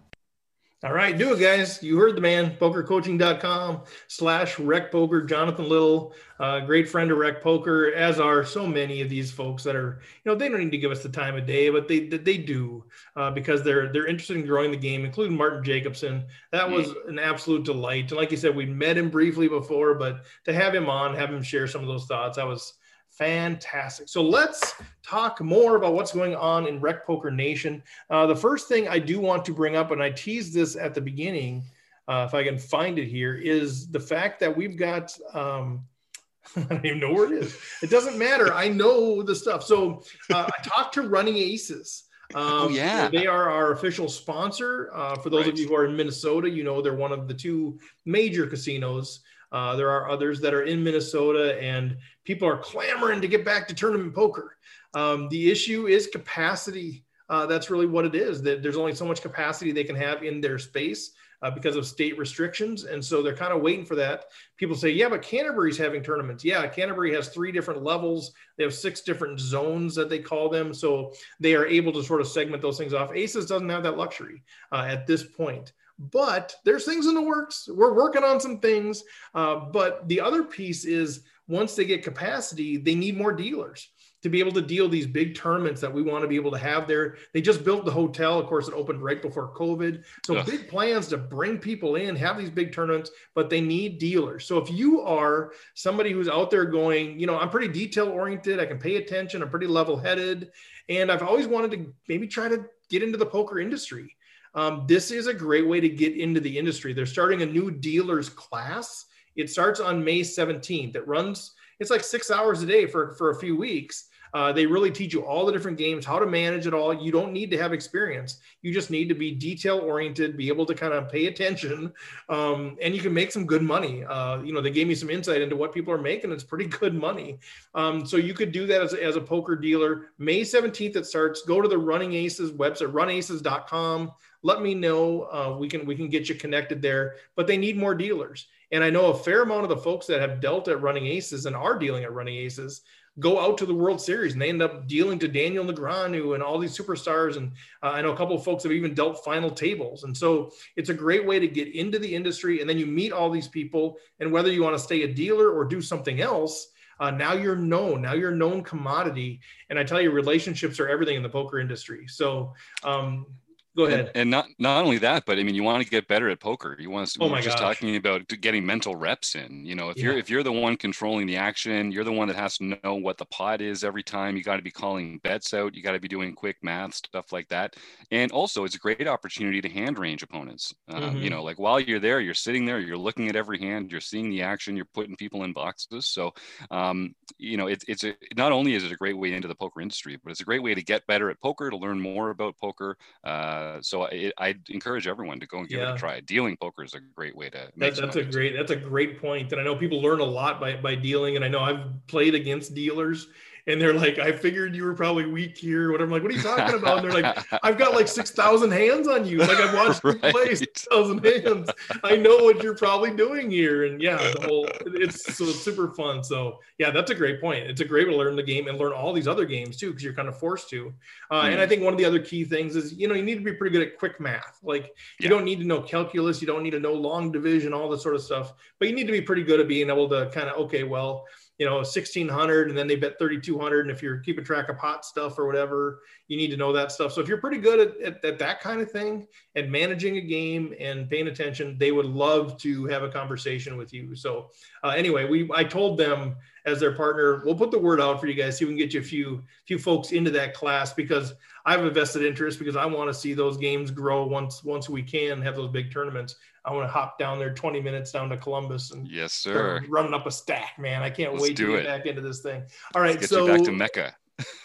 All right, do it, guys. You heard the man. Pokercoaching.com slash rec poker. Jonathan Little, uh, great friend of rec poker, as are so many of these folks that are, you know, they don't need to give us the time of day, but they they do uh, because they're they're interested in growing the game, including Martin Jacobson. That was an absolute delight. And like you said, we met him briefly before, but to have him on, have him share some of those thoughts, I was Fantastic. So let's talk more about what's going on in Rec Poker Nation. Uh, the first thing I do want to bring up, and I teased this at the beginning, uh, if I can find it here, is the fact that we've got. Um, (laughs) I don't even know where it is. It doesn't matter. I know the stuff. So uh, I (laughs) talked to Running Aces.
Um, oh yeah,
they are our official sponsor. Uh, for those right. of you who are in Minnesota, you know they're one of the two major casinos uh, there are others that are in Minnesota, and people are clamoring to get back to tournament poker. Um, the issue is capacity. Uh, that's really what it is. That there's only so much capacity they can have in their space. uh, because of state restrictions. And so they're kind of waiting for that. People say, yeah, but Canterbury's having tournaments. Yeah, Canterbury has three different levels. They have six different zones that they call them. So they are able to sort of segment those things off. Aces doesn't have that luxury uh, at this point. But there's things in the works. We're working on some things. Uh, but the other piece is once they get capacity, they need more dealers to be able to deal these big tournaments that we want to be able to have there. They just built the hotel. Of course, it opened right before COVID. So Ugh. big plans to bring people in, have these big tournaments, but they need dealers. So if you are somebody who's out there going, you know, I'm pretty detail oriented, I can pay attention, I'm pretty level headed, and I've always wanted to maybe try to get into the poker industry. Um, this is a great way to get into the industry. They're starting a new dealers class. It starts on May 17th. It runs, it's like six hours a day for, for a few weeks uh, they really teach you all the different games, how to manage it all. You don't need to have experience. You just need to be detail oriented, be able to kind of pay attention, um, and you can make some good money. Uh, you know, they gave me some insight into what people are making. It's pretty good money. Um, so you could do that as, as a poker dealer. May 17th it starts. Go to the Running Aces website, runaces.com. Let me know. Uh, we can we can get you connected there. But they need more dealers. And I know a fair amount of the folks that have dealt at Running Aces and are dealing at Running Aces go out to the World Series and they end up dealing to Daniel Negreanu and all these superstars. And uh, I know a couple of folks have even dealt final tables. And so it's a great way to get into the industry. And then you meet all these people. And whether you want to stay a dealer or do something else, uh, now you're known. Now you're known commodity. And I tell you, relationships are everything in the poker industry. So um, Go ahead.
And, and, not not only that, but I mean, you want to get better at poker. You want to. Oh my just gosh. talking about getting mental reps in. You know, if yeah. you're if you're the one controlling the action, you're the one that has to know what the pot is every time. You got to be calling bets out. You got to be doing quick math stuff like that. And also, it's a great opportunity to hand range opponents. Um, mm-hmm. You know, like while you're there, you're sitting there, you're looking at every hand, you're seeing the action, you're putting people in boxes. So, um, you know, it, it's a not only is it a great way into the poker industry, but it's a great way to get better at poker, to learn more about poker. Uh, uh, so I, I encourage everyone to go and give yeah. it a try. Dealing poker is a great way to.
That, that's a great. That's a great point, and I know people learn a lot by by dealing. And I know I've played against dealers and they're like, I figured you were probably weak here. What I'm like, what are you talking about? And they're like, I've got like six thousand hands on you. Like I've watched you play six thousand hands. I know what you're probably doing here. And yeah, the whole it's so it's super fun. So yeah, that's a great point. It's a great way to learn the game and learn all these other games too, because you're kind of forced to. Uh, mm. And I think one of the other key things is you know you need to be pretty good at quick math. Like you yeah. don't need to know calculus, you don't need to know long division, all this sort of stuff, but you need to be pretty good at being able to kind of okay, well you know 1600 and then they bet 3200 and if you're keeping track of hot stuff or whatever you need to know that stuff. So if you're pretty good at, at, at, that kind of thing and managing a game and paying attention they would love to have a conversation with you. So uh, anyway we i told them as their partner we'll put the word out for you guys see if we can get you a few few folks into that class because i have a vested interest because i want to see those games grow once once we can have those big tournaments I want to hop down there 20 minutes down to Columbus and
yes, sir.
Running up a stack, man. I can't Let's wait to get it. back into this thing. All right, so
back to Mecca.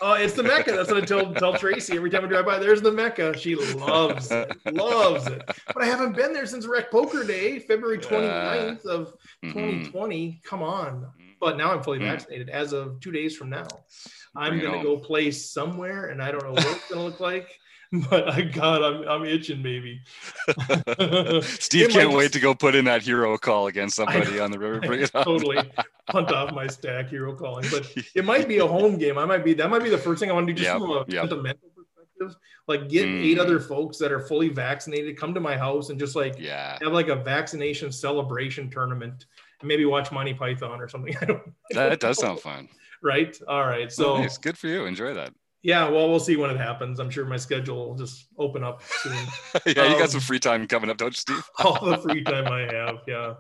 Oh, uh, it's the Mecca. That's what I tell tell Tracy every time I drive by. There's the Mecca. She loves it, loves it. But I haven't been there since Rec Poker Day, February 29th of 2020. Mm-hmm. Come on. But now I'm fully mm-hmm. vaccinated as of two days from now. I'm gonna go play somewhere, and I don't know what it's gonna look like. (laughs) but I God, I'm I'm itching, maybe. (laughs)
Steve can't wait to go put in that hero call against somebody on the river. (laughs) Bring it
totally punt off my stack hero calling, but it might be a home game. I might be that might be the first thing I want to do just yep, from a yep. mental perspective. Like get mm. eight other folks that are fully vaccinated, come to my house and just like
yeah.
have like a vaccination celebration tournament. And maybe watch Monty Python or something. I (laughs) don't.
I don't that does sound fun.
Right. All right. So
nice. good for you. Enjoy that.
Yeah, well, we'll see when it happens. I'm sure my schedule will just open up soon. (laughs)
yeah, um, you got some um, free time coming up, don't you, Steve? (laughs)
all the free time I have, yeah.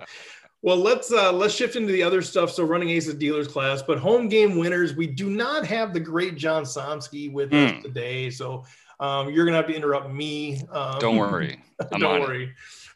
Well, let's uh, let's shift into the other stuff. So, running aces dealers class, but home game winners. We do not have the great John Somsky with mm. us hmm. today, so um, you're gonna have to interrupt me. Um,
don't worry, (laughs)
I'm don't worry. It.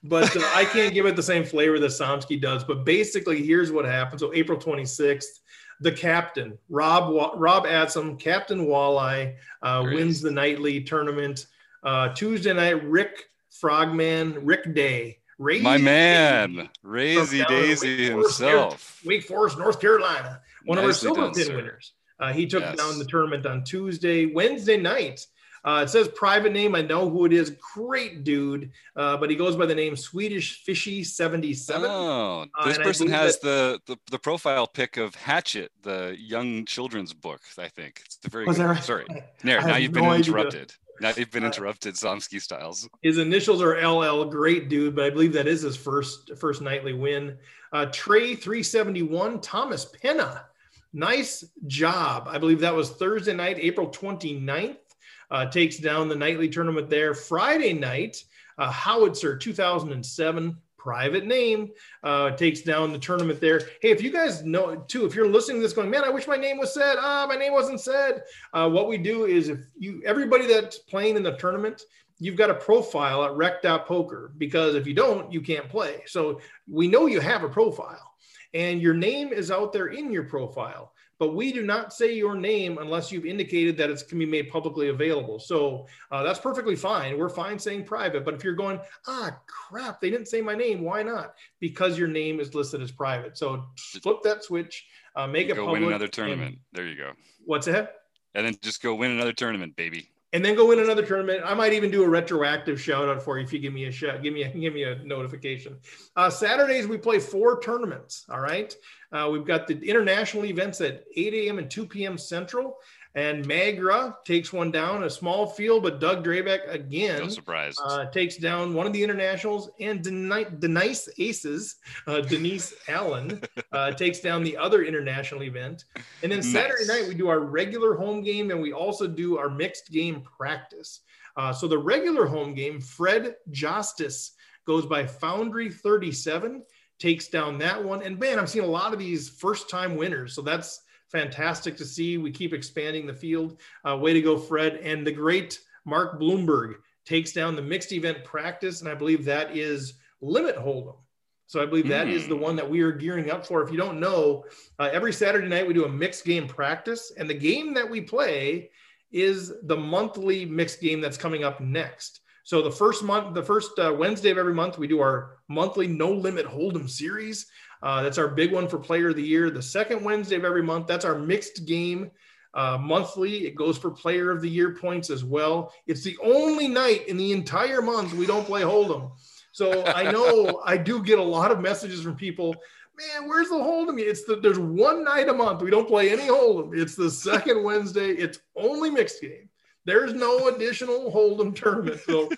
But uh, I can't give it the same flavor that Somsky does. But basically, here's what happened. So, April 26th the captain, Rob Rob Atsum, Captain Walleye, uh, wins the nightly tournament. Uh, Tuesday night, Rick Frogman, Rick Day,
Razy my man, Razy Daisy Wake himself,
Forest, Wake Forest, North Carolina, one Nicely of our silver pin winners. Uh, he took yes. down the tournament on Tuesday. Wednesday night, Uh, it says private name. I know who it is. Great dude, uh, but he goes by the name Swedish Fishy seventy seven.
Oh,
Uh,
this
and I
person has
that-
the, the the profile pic of Hatchet, the young children's book. I think it's the very.
Was
good.
right?
Sorry, (laughs)
I
there. Now you've
no
been
idea.
interrupted. Now you've been
Uh,
interrupted, Somsky Styles.
His initials are LL. Great dude, but I believe that is his first first nightly win. Uh, Trey three seventy one. Thomas Penna. Nice job. I believe that was Thursday night, April 29th. Uh, takes down the nightly tournament there. Friday night, uh, Howitzer 2007, private name, uh, takes down the tournament there. Hey, if you guys know too, if you're listening to this going, man, I wish my name was said. Ah, my name wasn't said. Uh, what we do is if you, everybody that's playing in the tournament, you've got a profile at rec.poker because if you don't, you can't play. So we know you have a profile and your name is out there in your profile but we do not say your name unless you've indicated that it's can be made publicly available. So uh, that's perfectly fine. We're fine saying private, but if you're going, ah, crap, they didn't say my name, why not? Because your name is listed as private. So flip that switch, uh, make it
Go
public.
win another
and-
tournament. There you go.
what's that?
And then just go win another tournament, baby.
And then go win another tournament. I might even do a retroactive shout out for you if you give me a shout, give me a, give me a notification. Uh, Saturdays we play four tournaments. All right, uh, we've got the international events at 8 a.m. and 2 p.m. Central, and Magra takes one down, a small field, but Doug Drabeck again.
No surprise.
Uh, takes down one of the internationals and Deni- Denise Aces, uh, Denise (laughs) Allen, uh, takes down the other international event. And then Saturday
Nice.
night, we do our regular home game and we also do our mixed game practice. Uh, so the regular home game, Fred Justice goes by Foundry 37, takes down that one. And man, I'm seeing a lot of these first time winners. So that's fantastic to see. We keep expanding the field. Uh, way to go, Fred. And the great Mark Bloomberg takes down the mixed event practice. And I believe that is Limit Hold'em. So I believe that is the one that we are gearing up for. If you don't know, uh, every Saturday night we do a mixed game practice, and the game that we play is the monthly mixed game that's coming up next. So the first month, the first uh, Wednesday of every month, we do our monthly No Limit Hold'em series. Uh, that's our big one for Player of the Year. The second Wednesday of every month, that's our mixed game uh, monthly. It goes for Player of the Year points as well. It's the only night in the entire month we don't play Hold'em. So I (laughs) know I do get a lot of messages from people. Man, where's the Hold'em? It's the there's one night a month we don't play any Hold'em. It's the second Wednesday. It's only mixed game. There's no additional Hold'em tournament. So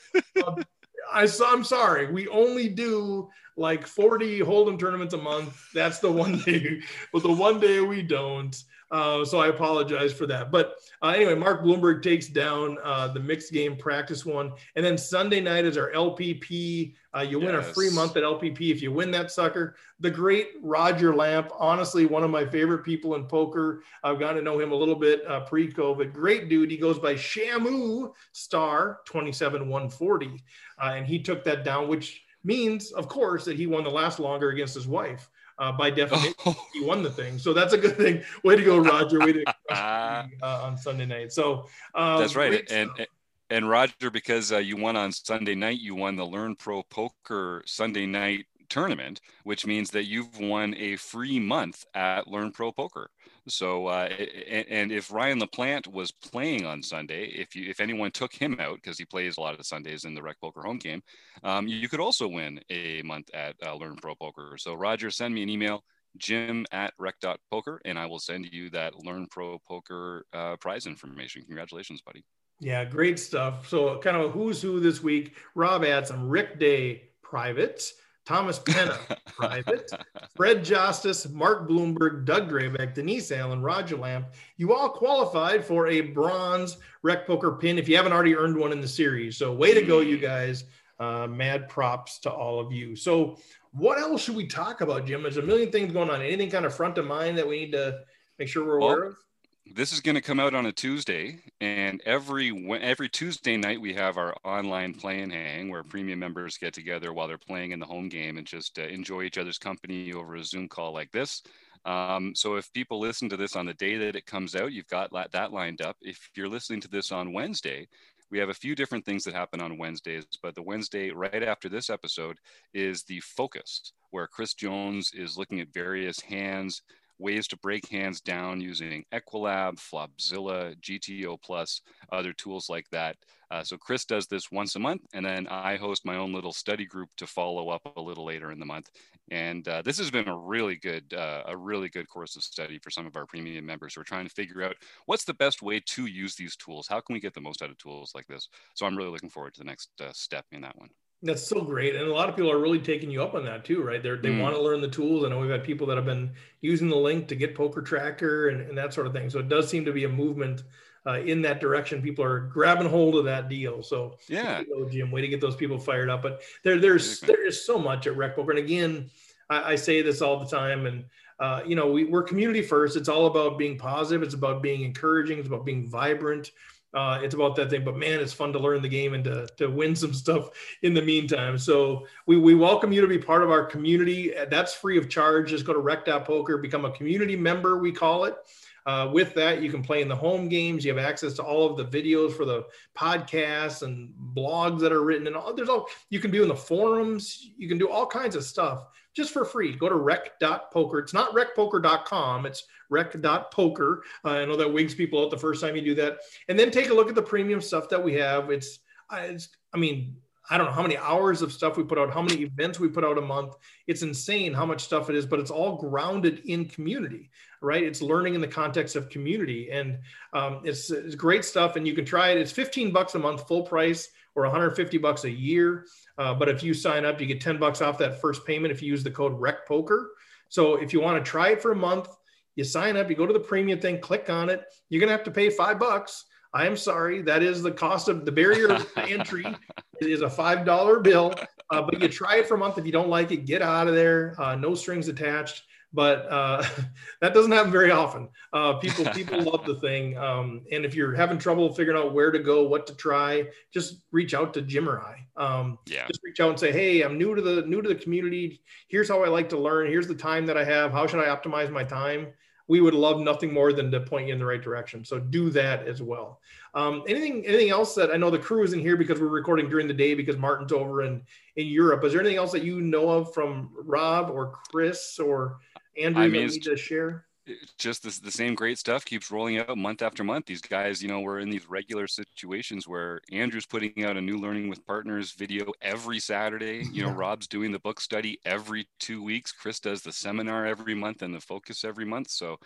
um, (laughs) I, I'm sorry. We only do like 40 Hold'em tournaments a month. That's the one (laughs) day, but the one day we don't. Uh, so I apologize for that. But uh, anyway, Mark Bloomberg takes down uh, the mixed game practice one. And then Sunday night is our LPP. Uh, you win a free month at LPP if you win that sucker. The great Roger Lamp, honestly, one of my favorite people in poker. I've gotten to know him a little bit uh, pre COVID. Great dude. He goes by Shamu Star 27140. Uh, and he took that down, which means, of course, that he won the last longer against his wife. Uh, by definition, (laughs) he won the thing. So that's a good thing. Way to go, Roger. Way to (laughs) uh, on Sunday night. So um,
That's right. And
stuff.
and Roger, because uh, you won on Sunday night, you won the Learn Pro Poker Sunday night tournament, which means that you've won a free month at Learn Pro Poker. So, uh, and, and if Ryan LaPlante was playing on Sunday, if you if anyone took him out because he plays a lot of the Sundays in the Rec Poker home game, um, you could also win a month at uh, Learn Pro Poker. So, Roger, send me an email jim at rec.poker and i will send you that learn pro poker uh, prize information congratulations buddy
Yeah, great stuff. So, kind of a who's who this week. Rob Adsom, Rick Day, private. Thomas Penna, (laughs) private. Fred Justice, Mark Bloomberg, Doug Graybeck, Denise Allen, Roger Lamp. You all qualified for a bronze Rec Poker pin if you haven't already earned one in the series. So, way to go, you guys. Uh, mad props to all of you. So, what else should we talk about, Jim? There's a million things going on. Anything kind of front of mind that we need to make sure we're
Well,
aware of?
This is going to come out on a Tuesday, and every every Tuesday night we have our online play and hang where premium members get together while they're playing in the home game and just uh, enjoy each other's company over a Zoom call like this. Um, so if people listen to this on the day that it comes out, you've got that lined up. If you're listening to this on Wednesday, we have a few different things that happen on Wednesdays, but the Wednesday right after this episode is the focus, where Chris Jones is looking at various hands ways to break hands down using Equilab, Flopzilla, GTO Plus, other tools like that. Uh, so Chris does this once a month, and then I host my own little study group to follow up a little later in the month. And uh, this has been a really good, uh, a really good course of study for some of our premium members who are trying to figure out what's the best way to use these tools. How can we get the most out of tools like this? So I'm really looking forward to the next uh, step in that one.
That's so great, and a lot of people are really taking you up on that too, right? They're, they mm. want to learn the tools. I know we've had people that have been using the link to get Poker Tracker and, and that sort of thing. So it does seem to be a movement uh, in that direction. People are grabbing hold of that deal. So
yeah,
go, Jim, way to get those people fired up. But there, there's there is so much at Rec Poker, and again, I, I say this all the time, and uh, you know, we, we're community first. It's all about being positive. It's about being encouraging. It's about being vibrant. Uh, it's about that thing, but man, it's fun to learn the game and to, to win some stuff in the meantime. So we, we welcome you to be part of our community. That's free of charge. Just go to rec.poker, become a community member, we call it. Uh, with that, you can play in the home games. You have access to all of the videos for the podcasts and blogs that are written, and all, there's all you can do in the forums. You can do all kinds of stuff just for free. Go to rec.poker. It's not recpoker.com. It's rec.poker. Uh, I know that wigs people out the first time you do that, and then take a look at the premium stuff that we have. It's, it's I mean, I don't know how many hours of stuff we put out, how many events we put out a month. It's insane how much stuff it is, but it's all grounded in community, right? It's learning in the context of community, and um, it's, it's great stuff. And you can try it. It's 15 bucks a month, full price, or 150 bucks a year. Uh, but if you sign up, you get 10 bucks off that first payment if you use the code RECPOKER. So if you want to try it for a month, you sign up, you go to the premium thing, click on it. You're going to have to pay five bucks. I am sorry. That is the cost of the barrier (laughs) entry is a $5 bill. Uh, but you try it for a month. If you don't like it, get out of there. Uh, no strings attached. But uh, (laughs) that doesn't happen very often. Uh, people people (laughs) love the thing. Um, and if you're having trouble figuring out where to go, what to try, just reach out to Jim or I. Um,
yeah.
Just reach out and say, hey, I'm new to the new to the community. Here's how I like to learn. Here's the time that I have. How should I optimize my time? we would love nothing more than to point you in the right direction. So do that as well. Um, anything anything else that I know the crew isn't here because we're recording during the day because Martin's over in in Europe. Is there anything else that you know of from Rob or Chris or Andrew I mean, you need to share?
just the, the same great stuff keeps rolling out month after month. These guys, you know, we're in these regular situations where Andrew's putting out a new Learning with Partners video every Saturday. You know, Rob's doing the book study every two weeks. Chris does the seminar every month and the focus every month. So,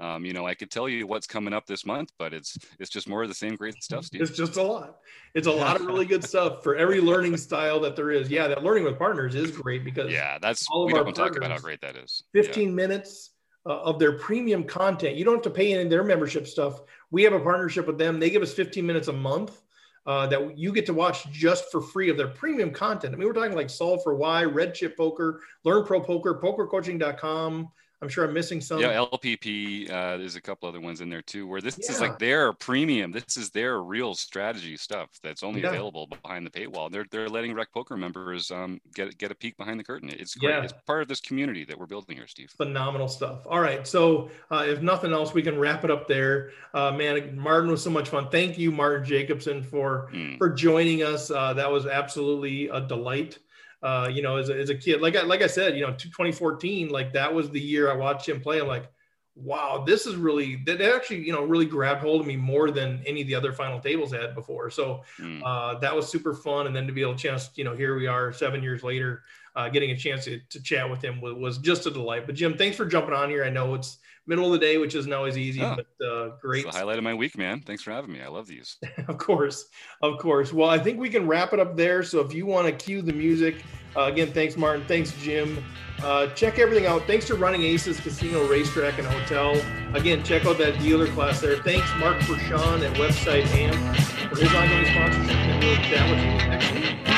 um, you know, I could tell you what's coming up this month, but it's it's just more of the same great stuff, Steve.
It's just a lot. It's a lot of really good (laughs) stuff for every learning style that there is. Yeah, that learning with partners is great because
yeah, that's all we don't talk about how great that is.
15 yeah. minutes uh, of their premium content. You don't have to pay any of their membership stuff. We have a partnership with them. They give us 15 minutes a month uh, that you get to watch just for free of their premium content. I mean, we're talking like Solve for Why, Red Chip Poker, Learn Pro Poker, PokerCoaching.com, I'm sure I'm missing some.
Yeah, LPP. Uh, there's a couple other ones in there too, where this yeah. is like their premium. This is their real strategy stuff that's only yeah. available behind the paywall. They're they're letting Rec Poker members um, get get a peek behind the curtain. It's great. Yeah. It's part of this community that we're building here, Steve.
Phenomenal stuff. All right, so uh, if nothing else, we can wrap it up there. Uh, man, Martin was so much fun. Thank you, Martin Jacobson, for mm. for joining us. Uh, that was absolutely a delight uh, you know, as a, as a kid, like I, like I said, you know, 2014, like that was the year I watched him play. I'm like, wow, this is really, that actually, you know, really grabbed hold of me more than any of the other final tables had before. So mm. uh, that was super fun. And then to be able to chance, you know, here we are seven years later, uh, getting a chance to, to chat with him was, was, just a delight. But Jim, thanks for jumping on here. I know it's middle of the day, which isn't always easy, oh, but uh, great.
the highlight of my week, man. Thanks for having me. I love these. (laughs)
of course, of course. Well, I think we can wrap it up there. So if you want to cue the music, uh, again, thanks, Martin. Thanks, Jim. Uh, check everything out. Thanks to Running Aces Casino, Racetrack, and Hotel. Again, check out that dealer class there. Thanks, Mark for Sean at Website AMP, for his ongoing sponsorship. And we'll chat with you next week.